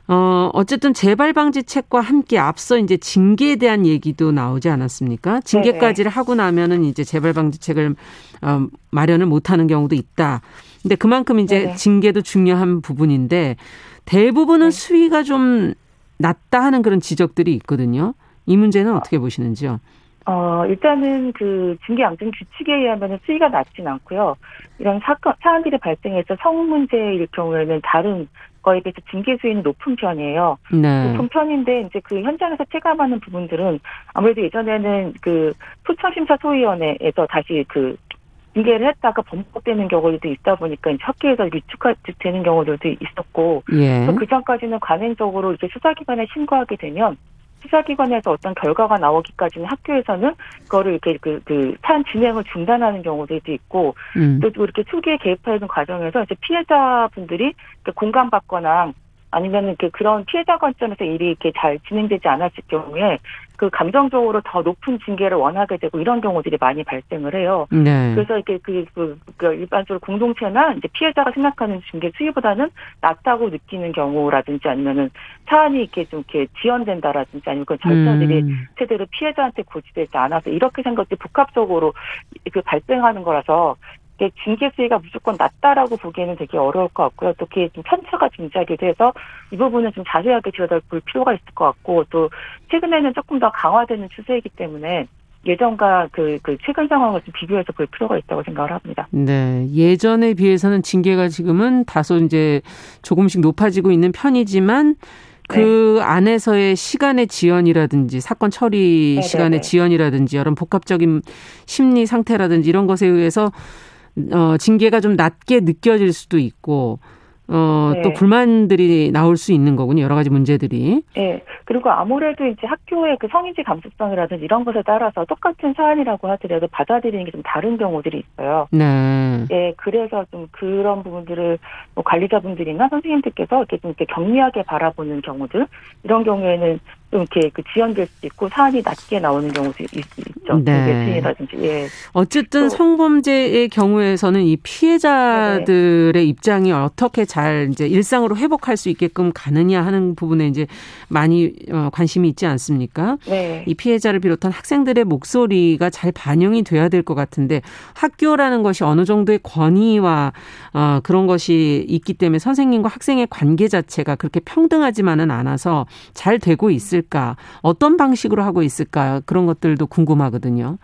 어, 어쨌든 재발 방지책과 함께 앞서 이제 징계에 대한 얘기도 나오지 않았습니까? 징계까지를 하고 나면은 이제 재발 방지책을 어, 마련을 못 하는 경우도 있다. 근데 그만큼 이제 네 징계도 중요한 부분인데 대부분은 네. 수위가 좀 낮다 하는 그런 지적들이 있거든요. 이 문제는 어떻게 보시는지요? 어, 일단은 그 징계 양중 규칙에 의하면 수위가 낮진 않고요. 이런 사건, 사안들이 발생해서 성 문제일 경우에는 다른 거에 비해서 징계 수위는 높은 편이에요. 네. 높은 편인데 이제 그 현장에서 체감하는 부분들은 아무래도 예전에는 그 소청심사 소위원회에서 다시 그 징계를 했다가 번복되는 경우도 있다 보니까 이제 학교에서 위축되는 경우들도 있었고 예. 그 전까지는 관행적으로 이제 수사기관에 신고하게 되면 수사기관에서 어떤 결과가 나오기까지는 학교에서는 그거를 이렇게 그, 그, 사안 진행을 중단하는 경우들도 있고, 음. 또 이렇게 초기에 개입하는 과정에서 이제 피해자분들이 공감받거나 아니면 그 그런 피해자 관점에서 일이 이렇게 잘 진행되지 않았을 경우에 그 감정적으로 더 높은 징계를 원하게 되고 이런 경우들이 많이 발생을 해요. 네. 그래서 이렇게 그, 그, 그 일반적으로 공동체나 이제 피해자가 생각하는 징계 수위보다는 낮다고 느끼는 경우라든지 아니면은 사안이 이렇게 좀 이렇게 지연된다라든지 아니면 그 절차들이 음. 제대로 피해자한테 고지되지 않아서 이렇게 생각이 복합적으로 그 발생하는 거라서 징계 수위가 무조건 낮다라고 보기에는 되게 어려울 것 같고요. 또 그게 좀 편차가 존재하기도 해서 이 부분은 좀 자세하게 들여다볼 필요가 있을 것 같고 또 최근에는 조금 더 강화되는 추세이기 때문에 예전과 그, 그 최근 상황을 좀 비교해서 볼 필요가 있다고 생각을 합니다. 네. 예전에 비해서는 징계가 지금은 다소 이제 조금씩 높아지고 있는 편이지만 그 네. 안에서의 시간의 지연이라든지 사건 처리 네네네. 시간의 지연이라든지 여러 복합적인 심리 상태라든지 이런 것에 의해서 어, 징계가 좀 낮게 느껴질 수도 있고 어, 네. 또 불만들이 나올 수 있는 거군요. 여러 가지 문제들이. 네. 그리고 아무래도 이제 학교의 그 성인지 감수성이라든지 이런 것에 따라서 똑같은 사안이라고 하더라도 받아들이는 게 좀 다른 경우들이 있어요. 네. 네. 그래서 좀 그런 부분들을 뭐 관리자분들이나 선생님들께서 이렇게 좀 이렇게 경미하게 바라보는 경우들 이런 경우에는 좀 이렇게 그 지연될 수 있고 사안이 낮게 나오는 경우도 있, 죠. 네. 매칭이라든지. 예. 어쨌든 성범죄의 경우에서는 이 피해자들의 네 입장이 어떻게 잘 이제 일상으로 회복할 수 있게끔 가느냐 하는 부분에 이제 많이 어, 관심이 있지 않습니까? 네. 이 피해자를 비롯한 학생들의 목소리가 잘 반영이 돼야 될 것 같은데 학교라는 것이 어느 정도의 권위와 어, 그런 것이 있기 때문에 선생님과 학생의 관계 자체가 그렇게 평등하지만은 않아서 잘 되고 있을 까? 어떤 방식으로 하고 있을까? 그런 것들도 궁금하거든요.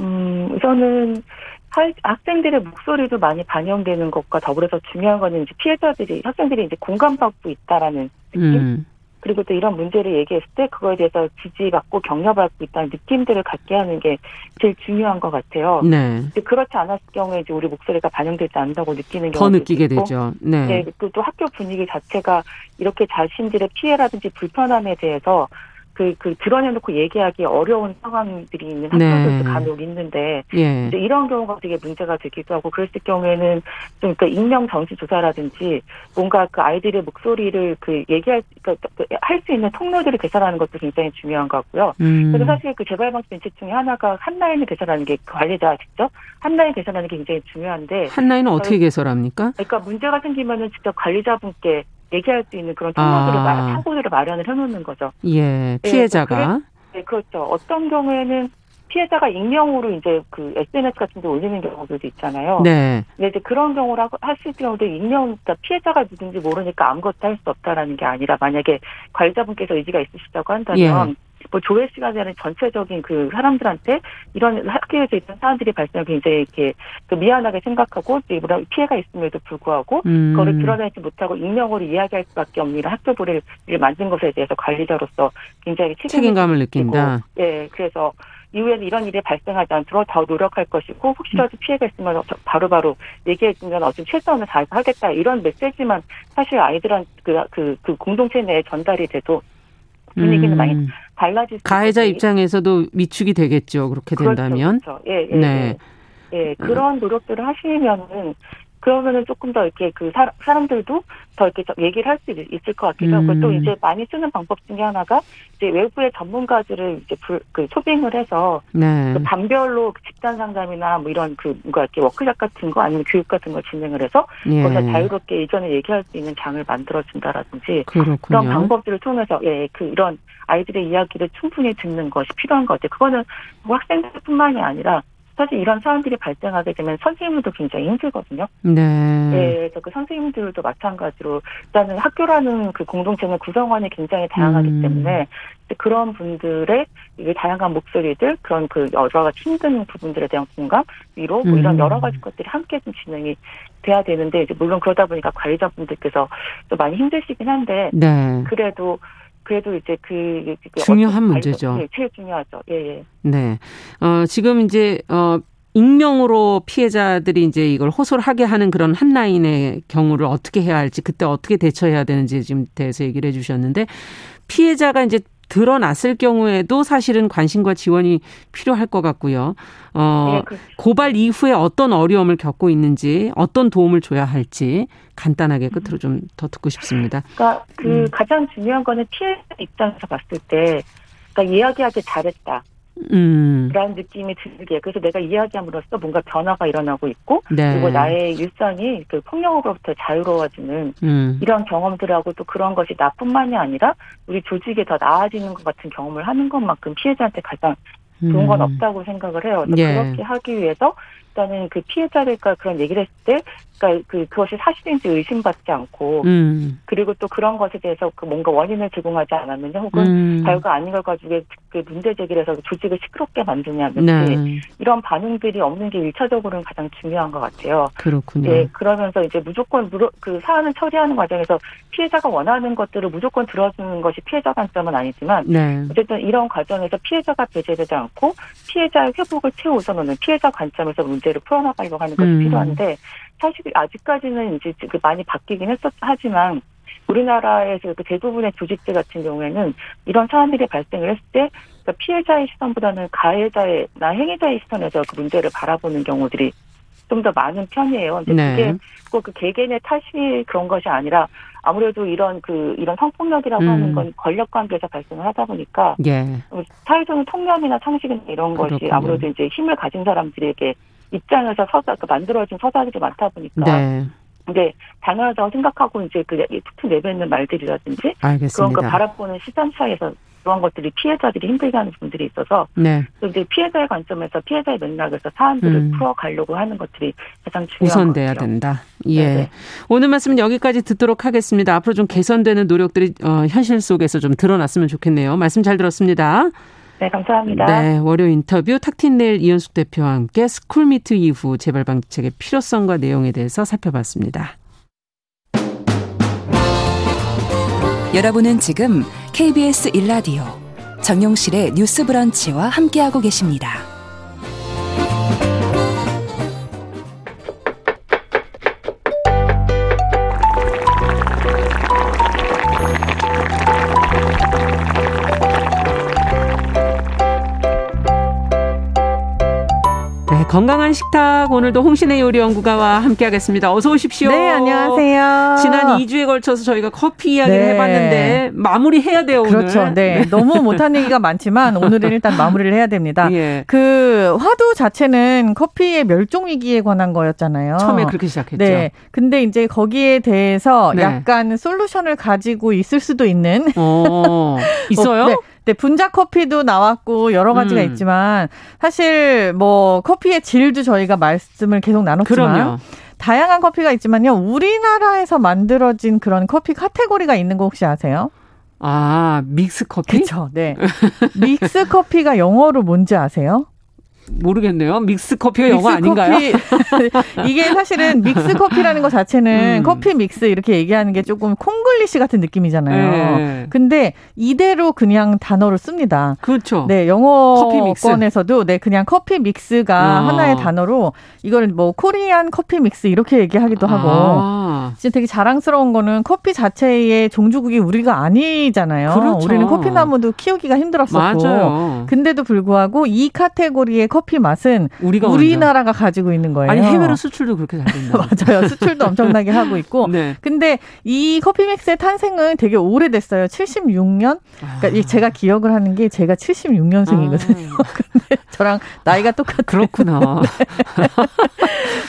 음, 우선은 학생들의 목소리도 많이 반영되는 것과 더불어서 중요한 거는 이제 피해자들이 학생들이 이제 공감받고 있다라는 느낌. 음. 그리고 또 이런 문제를 얘기했을 때 그거에 대해서 지지받고 격려받고 있다는 느낌들을 갖게 하는 게 제일 중요한 것 같아요. 네. 그렇지 않았을 경우에 이제 우리 목소리가 반영되지 않는다고 느끼는 경우도 더 느끼게 있고, 되죠. 네. 네. 그리고 또 학교 분위기 자체가 이렇게 자신들의 피해라든지 불편함에 대해서 그, 그 드러내놓고 얘기하기 어려운 상황들이 있는 학생들도 네. 간혹 있는데 예. 이제 이런 경우가 되게 문제가 되기도 하고 그랬을 경우에는 좀 그 익명 정치 조사라든지 뭔가 그 아이들의 목소리를 그 얘기할 그러니까 그 할수 있는 통로들을 개설하는 것도 굉장히 중요한 것 같고요. 음. 그래서 사실 그 재발 방지 정책 중에 하나가 한 라인을 개설하는 게 관리자 직접 한 라인 개설하는 게 굉장히 중요한데 한 라인은 어떻게 개설합니까? 그러니까 문제가 생기면은 직접 관리자분께 얘기할 수 있는 그런 통로들을 아. 창구들을 마련을 해놓는 거죠. 예, 네, 피해자가. 네, 그렇죠. 어떤 경우에는 피해자가 익명으로 이제 그 SNS 같은 데 올리는 경우들도 있잖아요. 네. 근데 이제 그런 경우를 하실 경우도 익명, 그러니까 피해자가 누군지 모르니까 아무것도 할 수 없다라는 게 아니라 만약에 관리자분께서 의지가 있으시다고 한다면 예. 뭐 조회 시간에 는 전체적인 그 사람들한테 이런 학교에서 있던 사람들이 발생을 굉장히 이렇게 그 미안하게 생각하고 이런 피해가 있음에도 불구하고 음. 그거를 드러내지 못하고 익명으로 이야기할 수밖에 없는 학교 보를 만든 것에 대해서 관리자로서 굉장히 책임감을 느낀다. 예, 그래서 이후에는 이런 일이 발생하지 않도록 더 노력할 것이고 혹시라도 음. 피해가 있으면 바로바로 얘기해 주면 어쨌든 최선을 다해서 하겠다 이런 메시지만 사실 아이들한테 그, 그, 그 공동체 내에 전달이 돼도 분위기는 음. 많이 달라질 수 가해자 있 입장에서도 위축이 되겠죠. 그렇게 그렇죠, 된다면. 그렇죠. 예, 예, 네. 예. 예, 그런 노력들을 하시면은 그러면은 조금 더 이렇게 그 사, 사람들도 더 이렇게 얘기를 할 수 있을 것 같기도 하고 음. 또 이제 많이 쓰는 방법 중에 하나가 이제 외부의 전문가들을 이제 불, 그 초빙을 해서 네. 그 반별로 그 집단 상담이나 뭐 이런 그 뭔가 이렇게 워크샵 같은 거 아니면 교육 같은 걸 진행을 해서 예. 거기서 자유롭게 의견을 얘기할 수 있는 장을 만들어 준다라든지 그런 방법들을 통해서 예 그 이런 아이들의 이야기를 충분히 듣는 것이 필요한 것 같아요. 그거는 뭐 학생들뿐만이 아니라 사실 이런 사안들이 발생하게 되면 선생님들도 굉장히 힘들거든요. 네. 네. 그래서 그 선생님들도 마찬가지로 일단은 학교라는 그 공동체는 구성원이 굉장히 다양하기 음. 때문에 그런 분들의 이게 다양한 목소리들 그런 그 여러 가지 힘든 부분들에 대한 공감 위로 뭐 이런 음. 여러 가지 것들이 함께 좀 진행이 돼야 되는데 이제 물론 그러다 보니까 관리자분들께서 또 많이 힘드시긴 한데 네. 그래도 그래도 이제 그, 그 중요한 문제죠. 네, 제일 중요하죠. 예, 예. 네. 어, 지금 이제 어 익명으로 피해자들이 이제 이걸 호소를 하게 하는 그런 한 라인의 경우를 어떻게 해야 할지 그때 어떻게 대처해야 되는지 지금 대해서 얘기를 해 주셨는데 피해자가 이제 드러났을 경우에도 사실은 관심과 지원이 필요할 것 같고요. 어, 네, 그렇죠. 고발 이후에 어떤 어려움을 겪고 있는지, 어떤 도움을 줘야 할지 간단하게 끝으로 좀더 듣고 싶습니다. 그러니까 그 음. 가장 중요한 거는 피해 입장에서 봤을 때, 그러니까 이야기하기 잘했다. 음. 라는 느낌이 들게 그래서 내가 이야기함으로써 뭔가 변화가 일어나고 있고 네. 그리고 나의 일상이 그 폭력으로부터 자유로워지는 음. 이런 경험들하고 또 그런 것이 나뿐만이 아니라 우리 조직에 더 나아지는 것 같은 경험을 하는 것만큼 피해자한테 가장 좋은 건 음. 없다고 생각을 해요. 예. 그렇게 하기 위해서 일단은 그 피해자들과 그런 얘기를 했을 때, 그러니까 그 그것이 사실인지 의심받지 않고, 음. 그리고 또 그런 것에 대해서 그 뭔가 원인을 제공하지 않았느냐, 혹은 음. 결과 아닌 걸 가지고 그 문제 제기를 해서 조직을 시끄럽게 만드냐든지 네. 이런 반응들이 없는 게 일차적으로는 가장 중요한 것 같아요. 그렇군요. 네, 그러면서 이제 무조건 그 사안을 처리하는 과정에서 피해자가 원하는 것들을 무조건 들어주는 것이 피해자 관점은 아니지만, 네. 어쨌든 이런 과정에서 피해자가 배제되지 않고 피해자의 회복을 최우선으로는 피해자 관점에서 문제를 풀어나가려고 하는 것이 음. 필요한데 사실 아직까지는 이제 그 많이 바뀌긴 했었 하지만 우리나라에서 그 대부분의 조직들 같은 경우에는 이런 사안들이 발생을 했을 때 그러니까 피해자의 시선보다는 가해자의나 행위자의 시선에서 그 문제를 바라보는 경우들이 좀 더 많은 편이에요. 근데 네. 그게 꼭그 개개인의 탓이 그런 것이 아니라 아무래도 이런 그 이런 성폭력이라고 음. 하는 건 권력 관계에서 발생을 하다 보니까 예. 사회적인 통념이나 상식이나 이런 그렇군요. 것이 아무래도 이제 힘을 가진 사람들에게 입장에서 서사 그 만들어진 서사들이 많다 보니까 네. 근데 당연하다고 생각하고 이제 그 특히 내뱉는 말들이라든지 알겠습니다. 그런 거 바라보는 시선 차이에서 그런 것들이 피해자들이 힘들게 하는 분들이 있어서 네. 이제 피해자의 관점에서 피해자의 맥락에서 사안들을 음. 풀어가려고 하는 것들이 가장 중요한 우선돼야 된다. 예. 네네. 오늘 말씀은 여기까지 듣도록 하겠습니다. 앞으로 좀 개선되는 노력들이 어, 현실 속에서 좀 드러났으면 좋겠네요. 말씀 잘 들었습니다. 네, 감사합니다. 네, 월요 인터뷰 탁틴내일 이현숙 대표와 함께 스쿨미투 이후 재발 방지책의 필요성과 내용에 대해서 살펴봤습니다. 여러분은 지금 KBS 일라디오 정용실의 뉴스 브런치와 함께하고 계십니다. 건강한 식탁 오늘도 홍신의 요리 연구가와 함께하겠습니다. 어서 오십시오. 네, 안녕하세요. 지난 2주에 걸쳐서 저희가 커피 이야기를 네. 해봤는데 마무리해야 돼요 오늘. 그렇죠. 네, 네. 너무 못한 얘기가 많지만 오늘은 일단 마무리를 해야 됩니다. *laughs* 예. 그 화두 자체는 커피의 멸종 위기에 관한 거였잖아요. 처음에 그렇게 시작했죠. 네, 근데 이제 거기에 대해서 네. 약간 솔루션을 가지고 있을 수도 있는. 어, *laughs* 있어요? 어, 네. 네, 분자 커피도 나왔고 여러 가지가 음. 있지만 사실 뭐 커피의 질도 저희가 말씀을 계속 나눴지만 그럼요. 다양한 커피가 있지만요. 우리나라에서 만들어진 그런 커피 카테고리가 있는 거 혹시 아세요? 아, 믹스 커피? 그렇죠. 네. 믹스 커피가 영어로 뭔지 아세요? 모르겠네요. 믹스 커피가 영어 아닌가요? *laughs* 이게 사실은 믹스 커피라는 것 자체는 음. 커피 믹스 이렇게 얘기하는 게 조금 콩글리시 같은 느낌이잖아요. 네. 근데 이대로 그냥 단어로 씁니다. 그렇죠. 네, 영어권에서도 네 그냥 커피 믹스가 아. 하나의 단어로 이거는 뭐 코리안 커피 믹스 이렇게 얘기하기도 하고 아. 진짜 되게 자랑스러운 거는 커피 자체의 종주국이 우리가 아니잖아요. 그렇죠. 우리는 커피 나무도 키우기가 힘들었었고. 맞아요. 근데도 불구하고 이 카테고리의 커피 맛은 우리가 우리나라가 먼저. 가지고 있는 거예요. 아니 해외로 수출도 그렇게 잘 된다. *laughs* 맞아요. 수출도 엄청나게 하고 있고. 네. 근데 이 커피믹스의 탄생은 되게 오래됐어요. 76년. 그러니까 아. 제가 기억을 하는 게 제가 76년생이거든요. 아. *laughs* 근데 저랑 나이가 똑같아요. 그렇구나. *laughs*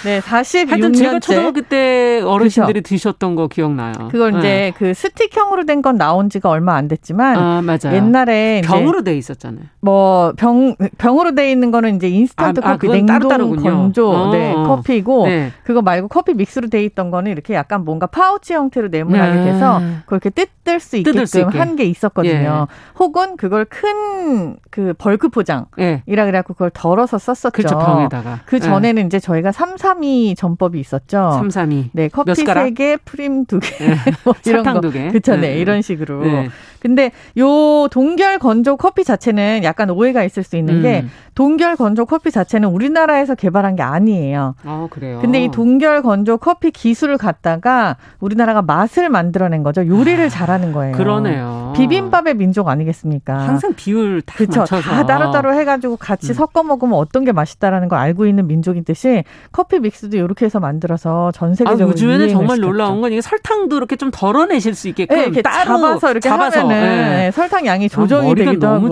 네, 46년째. 하여튼 제가 초등학교 때 어르신들이 그렇죠. 드셨던 거 기억나요. 그걸 네. 이제 그 스틱형으로 된 건 나온 지가 얼마 안 됐지만 아, 맞아요. 옛날에 병으로 돼 있었잖아요. 뭐 병 병으로 돼 있는 거는 이제 인스턴트 아, 아 커피, 아, 냉동 따로따로군요. 건조 어. 네, 커피고 네. 그거 말고 커피 믹스로 돼 있던 거는 이렇게 약간 뭔가 파우치 형태로 네모나게 네. 돼서 그렇게 뜯을 수 있게끔 한게 있었거든요. 예. 혹은 그걸 큰 그 벌크 포장이라 예. 그래갖고 그걸 덜어서 썼었죠. 그렇죠, 병에다가. 그 전에는 예. 이제 저희가 3, 3이 전법이 있었죠. 3, 3이. 네, 커피 3개, 프림 2개. 네. 뭐 이런 거. 2개. 그쵸, 네. 네. 이런 식으로. 네. 근데 요 동결 건조 커피 자체는 약간 오해가 있을 수 있는 음. 게 동결 건조 커피 자체는 우리나라에서 개발한 게 아니에요. 아, 그래요? 근데 이 동결 건조 커피 기술을 갖다가 우리나라가 맛을 만들어낸 거죠. 요리를 아, 잘하는 거예요. 그러네요. 비빔밥의 민족 아니겠습니까? 항상 비율 다 그쵸? 맞춰서. 다 따로따로 해가지고 같이 음. 섞어 먹으면 어떤 게 맛있다라는 걸 알고 있는 민족인 듯이 커피 믹스도 이렇게 해서 만들어서 전 세계적으로 아, 요즘에는 정말 시켰죠. 놀라운 건 이게 설탕도 이렇게 좀 덜어내실 수 있게끔 네, 이렇게 따로 잡아서 이렇게 잡아서. 하면은 네. 네. 설탕 양이 조정이 아, 되기도 하고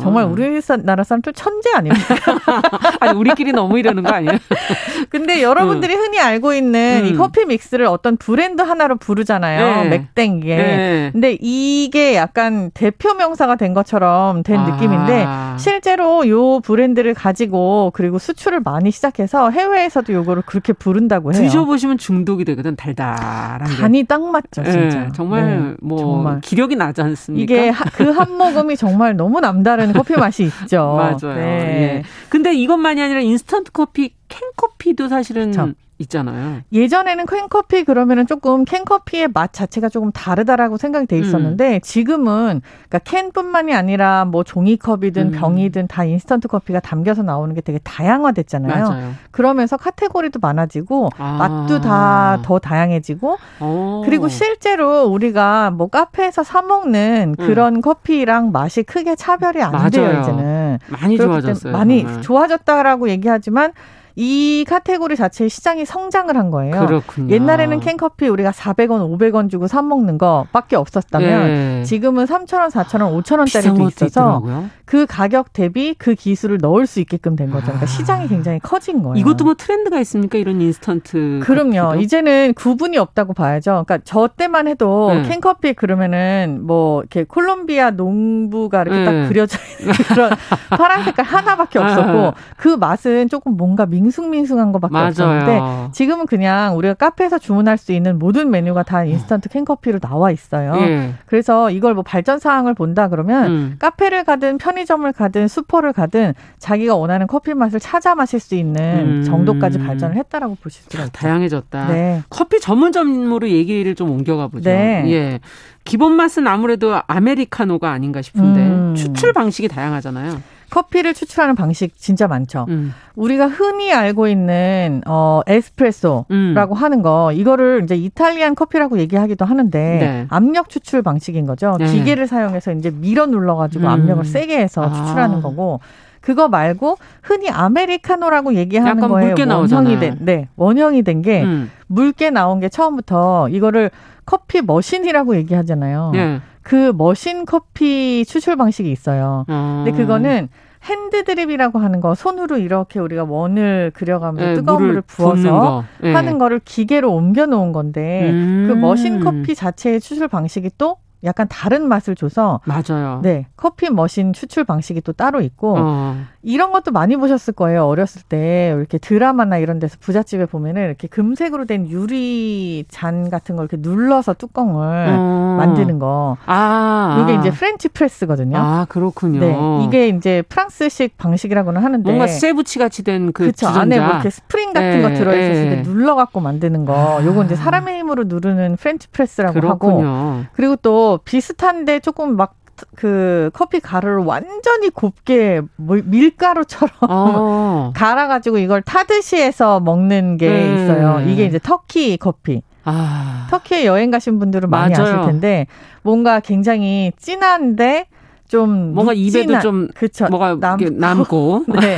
정말 우리나라 사람들 천재 아닙니까? *laughs* 아니 우리끼리 너무 이러는 거 아니에요? *laughs* 근데 여러분들이 음. 흔히 알고 있는 음. 이 커피 믹스를 어떤 브랜드 하나로 부르잖아요. 네. 맥땡 이게. 네. 근데 이게 약간 대표 명사가 된 것처럼 된 아. 느낌인데 실제로 요 브랜드를 가지고 그리고 수출을 많이 시작해서 해외에서도 요거를 그렇게 부른다고 해요. 드셔보시면 중독이 되거든 달달한 간이 딱 맞죠, 진짜. 네. 정말 네. 뭐 정말. 기력이 나지 않습니까? 이게 그 한 모금이 정말 너무 남다른 커피 맛이 있죠. *laughs* 맞아요. 네. 예. 근데 이것만이 아니라 인스턴트 커피, 캔커피도 사실은 그쵸. 있잖아요. 예전에는 캔커피 그러면은 조금 캔커피의 맛 자체가 조금 다르다라고 생각이 돼 있었는데 음. 지금은 그러니까 캔뿐만이 아니라 뭐 종이컵이든 음. 병이든 다 인스턴트 커피가 담겨서 나오는 게 되게 다양화됐잖아요. 맞아요. 그러면서 카테고리도 많아지고 아. 맛도 다 더 다양해지고 오. 그리고 실제로 우리가 뭐 카페에서 사 먹는 음. 그런 음. 커피랑 맛이 크게 차별이 안 맞아요. 돼요 이제는 많이 좋아졌어요. 많이 정말. 좋아졌다라고 얘기하지만 이 카테고리 자체의 시장이 성장을 한 거예요. 그렇군요. 옛날에는 캔커피 우리가 400원, 500원 주고 사 먹는 거밖에 없었다면 네. 지금은 3,000원, 4,000원, 5,000원짜리도 있어서 있더라고요. 그 가격 대비 그 기술을 넣을 수 있게끔 된 거죠. 그러니까 아. 시장이 굉장히 커진 거예요. 이것도 뭐 트렌드가 있습니까? 이런 인스턴트. 그럼요. 커피도? 이제는 구분이 없다고 봐야죠. 그러니까 저 때만 해도 네. 캔커피 그러면은 뭐 이렇게 콜롬비아 농부가 이렇게 네. 딱 그려져 있는 그런 파란 색깔 하나밖에 없었고 *laughs* 아. 그 맛은 조금 뭔가 밍숭밍숭한 것밖에 맞아요. 없었는데 지금은 그냥 우리가 카페에서 주문할 수 있는 모든 메뉴가 다 인스턴트 캔커피로 나와 있어요. 네. 그래서 이걸 뭐 발전 사항을 본다 그러면 음. 카페를 가든 편의점을 가든 슈퍼를 가든 자기가 원하는 커피 맛을 찾아 마실 수 있는 음. 정도까지 발전을 했다라고 보실 수가 있죠. 다양해졌다. 네. 커피 전문점으로 얘기를 좀 옮겨가 보죠. 네. 예. 기본 맛은 아무래도 아메리카노가 아니가 싶은데 음. 추출 방식이 다양하잖아요. 커피를 추출하는 방식 진짜 많죠. 음. 우리가 흔히 알고 있는 어 에스프레소라고 음. 하는 거 이거를 이제 이탈리안 커피라고 얘기하기도 하는데 네. 압력 추출 방식인 거죠. 네. 기계를 사용해서 이제 밀어 눌러 가지고 음. 압력을 세게 해서 아. 추출하는 거고 그거 말고 흔히 아메리카노라고 얘기하는 거에 원형이 된, 네, 원형이 된게 음. 묽게 나온 게 처음부터 이거를 커피 머신이라고 얘기하잖아요. 네. 그 머신 커피 추출 방식이 있어요. 어. 근데 그거는 핸드 드립이라고 하는 거 손으로 이렇게 우리가 원을 그려가면서 네, 뜨거운 물을, 부어서 거. 네. 하는 거를 기계로 옮겨 놓은 건데 음. 그 머신 커피 자체의 추출 방식이 또 약간 다른 맛을 줘서 맞아요. 네 커피 머신 추출 방식이 또 따로 있고 어. 이런 것도 많이 보셨을 거예요. 어렸을 때 이렇게 드라마나 이런 데서 부잣집에 보면은 이렇게 금색으로 된 유리 잔 같은 걸 이렇게 눌러서 뚜껑을 어. 만드는 거. 아, 이게 이제 French press거든요. 아 그렇군요. 네, 이게 이제 프랑스식 방식이라고는 하는데 뭔가 쇠붙이 같이 된 그 그쵸 안에 뭐 이렇게 스프링 같은 네, 거 들어있었을 때 네. 눌러 갖고 만드는 거. 아. 요거 이제 사람의 힘으로 누르는 French press라고 그렇군요. 하고 그리고 또 비슷한데 조금 막 그 커피 가루를 완전히 곱게 밀가루처럼 어. *laughs* 갈아가지고 이걸 타듯이 해서 먹는 게 네. 있어요. 이게 이제 터키 커피. 아. 터키에 여행 가신 분들은 많이 맞아요. 아실 텐데 뭔가 굉장히 진한데 좀 뭔가 입에도 좀 그쵸 뭐가 남고, 남고. *laughs* 네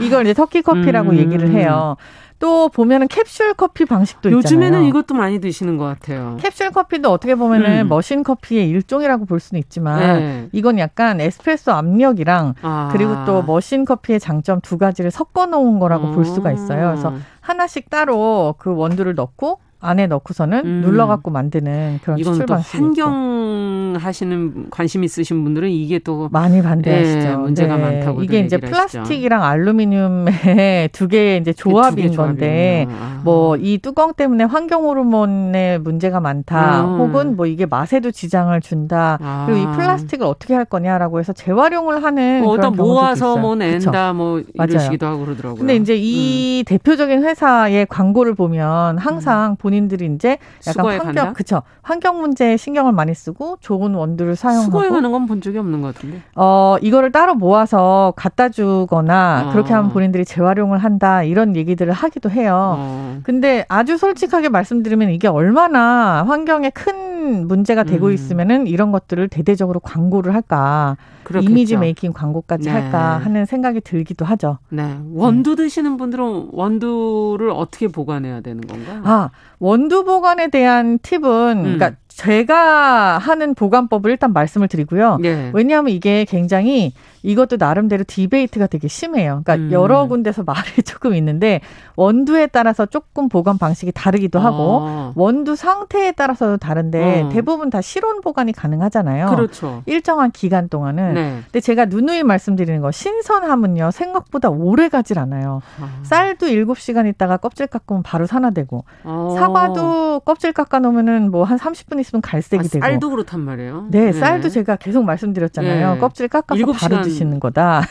이걸 이제 터키 커피라고 음. 얘기를 해요. 또 보면은 캡슐 커피 방식도 있잖아요. 요즘에는 이것도 많이 드시는 것 같아요. 캡슐 커피도 어떻게 보면은 음. 머신 커피의 일종이라고 볼 수는 있지만 네. 이건 약간 에스프레소 압력이랑 아. 그리고 또 머신 커피의 장점 두 가지를 섞어 놓은 거라고 어. 볼 수가 있어요. 그래서 하나씩 따로 그 원두를 넣고 안에 넣고서는 음. 눌러갖고 만드는 그런 추출 방식이 환경 하시는 관심 있으신 분들은 이게 또 많이 반대하시죠. 네, 문제가 네. 많다고 이게 이제 플라스틱이랑 하시죠. 알루미늄의 *laughs* 두 개의 이제 조합인 두 건데 아. 뭐이 뚜껑 때문에 환경 호르몬에 문제가 많다, 음. 혹은 뭐 이게 맛에도 지장을 준다. 아. 그리고 이 플라스틱을 어떻게 할 거냐라고 해서 재활용을 하는 뭐 그런 모아서 뭐 낸다? 뭐 이러시기도 하고 그러더라고요. 근데 이제 이 음. 대표적인 회사의 광고를 보면 항상 음. 본 본인들이 이제 약간 환경 그쵸 환경 문제에 신경을 많이 쓰고 좋은 원두를 사용하고 수거해 가는 건 본 적이 없는 것 같은데. 어 이거를 따로 모아서 갖다 주거나 어. 그렇게 하면 본인들이 재활용을 한다 이런 얘기들을 하기도 해요. 어. 근데 아주 솔직하게 말씀드리면 이게 얼마나 환경에 큰 문제가 되고 음. 있으면은 이런 것들을 대대적으로 광고를 할까? 그렇겠죠. image making 광고까지 네. 할까 하는 생각이 들기도 하죠. 네. 원두 드시는 분들은 원두를 어떻게 보관해야 되는 건가요? 아, 원두 보관에 대한 팁은 음. 그러니까 제가 하는 보관법을 일단 말씀을 드리고요. 네. 왜냐하면 이게 굉장히 이것도 나름대로 debate가 되게 심해요. 그러니까 음. 여러 군데서 *laughs* 말이 조금 있는데 원두에 따라서 조금 보관 방식이 다르기도 하고 아. 원두 상태에 따라서도 다른데 어. 대부분 다 실온 보관이 가능하잖아요. 그렇죠. 일정한 기간 동안은. 네. 근데 제가 누누이 말씀드리는 거 신선함은요 생각보다 오래 가질 않아요. 아. 쌀도 7시간 있다가 껍질 깎으면 바로 산화되고 어. 사과도 껍질 깎아 놓으면은 뭐 한 30분 있으면 갈색이 아, 되고. 쌀도 그렇단 말이에요. 네, 네, 쌀도 제가 계속 말씀드렸잖아요. 네. 껍질 깎아서 바로 드시는 거다.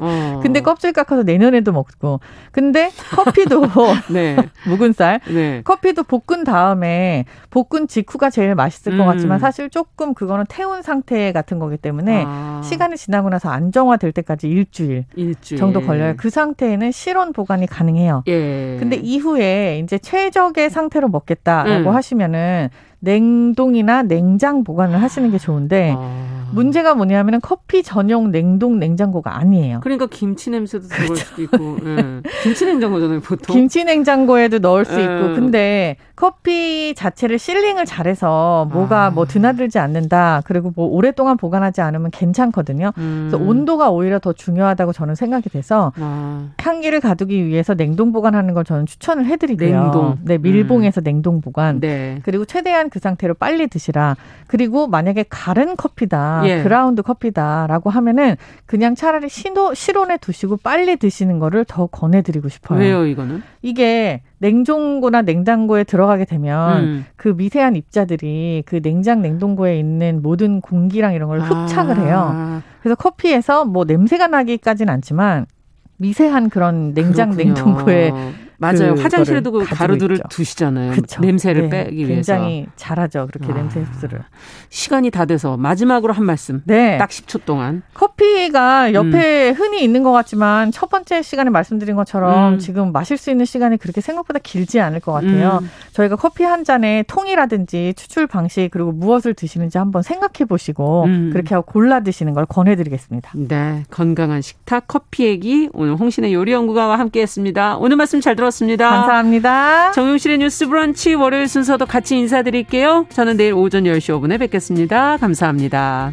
어. *laughs* 근데 껍질 깎아서 내년에도 먹고. 근데 커피도 *laughs* 네. *laughs* 묵은 쌀. 네. 커피도 볶은 다음에 볶은 직후가 제일 맛있을 음. 것 같지만 사실 조금 그거는 태운 상태 같은 거기 때문에 아. 시간이 지나고 나서 안정화될 때까지 일주일, 일주일, 정도 걸려요. 그 상태에는 실온 보관이 가능해요. 예. 근데 이후에 이제 최적의 상태로 먹겠다라고 음. 하시면은 냉동이나 냉장 보관을 하시는 게 좋은데 아. 문제가 뭐냐면은 커피 전용 냉동 냉장고가 아니에요. 그러니까 김치 냄새도 들어올 그렇죠. 수도 있고. 예. 김치 냉장고잖아요, 보통. 김치 냉장고에도 넣을 수 예. 있고. 근데 커피 자체를 실링을 잘해서 뭐가 아. 뭐 드나들지 않는다. 그리고 뭐 오랫동안 보관하지 않으면 괜찮거든요. 음. 그래서 온도가 오히려 더 중요하다고 저는 생각이 돼서 아. 향기를 가두기 위해서 냉동 보관하는 걸 저는 추천을 해드리고요. 냉동. 네, 밀봉해서 음. 냉동 보관. 네. 그리고 최대한 그 상태로 빨리 드시라. 그리고 만약에 가른 커피다, 예. 그라운드 커피다라고 하면은 그냥 차라리 시도, 실온에 두시고 빨리 드시는 거를 더 권해드리고 싶어요. 왜요, 이거는? 이게 냉동고나 냉장고에 들어가게 되면 음. 그 미세한 입자들이 그 냉장 냉동고에 있는 모든 공기랑 이런 걸 흡착을 해요. 아. 그래서 커피에서 뭐 냄새가 나기까지는 않지만 미세한 그런 냉장 그렇군요. 냉동고에 맞아요. 화장실에도 그 가루들을 있죠. 두시잖아요. 그쵸. 냄새를 네. 빼기 위해서. 굉장히 잘하죠. 그렇게 아. 냄새 흡수를. 시간이 다 돼서 마지막으로 한 말씀. 네. 딱 10초 동안. 커피가 옆에 음. 흔히 있는 것 같지만 첫 번째 시간에 말씀드린 것처럼 음. 지금 마실 수 있는 시간이 그렇게 생각보다 길지 않을 것 같아요. 음. 저희가 커피 한 잔에 통이라든지 추출 방식 그리고 무엇을 드시는지 한번 생각해 보시고 음. 그렇게 하고 골라 드시는 걸 권해드리겠습니다. 네. 건강한 식탁 커피 얘기 오늘 홍신의 요리 연구가와 함께했습니다. 오늘 말씀 잘 들었습니다. 들었습니다. 감사합니다. 정용실의 뉴스 브런치 월요일 순서도 같이 인사드릴게요. 저는 내일 오전 10시 5분에 뵙겠습니다. 감사합니다.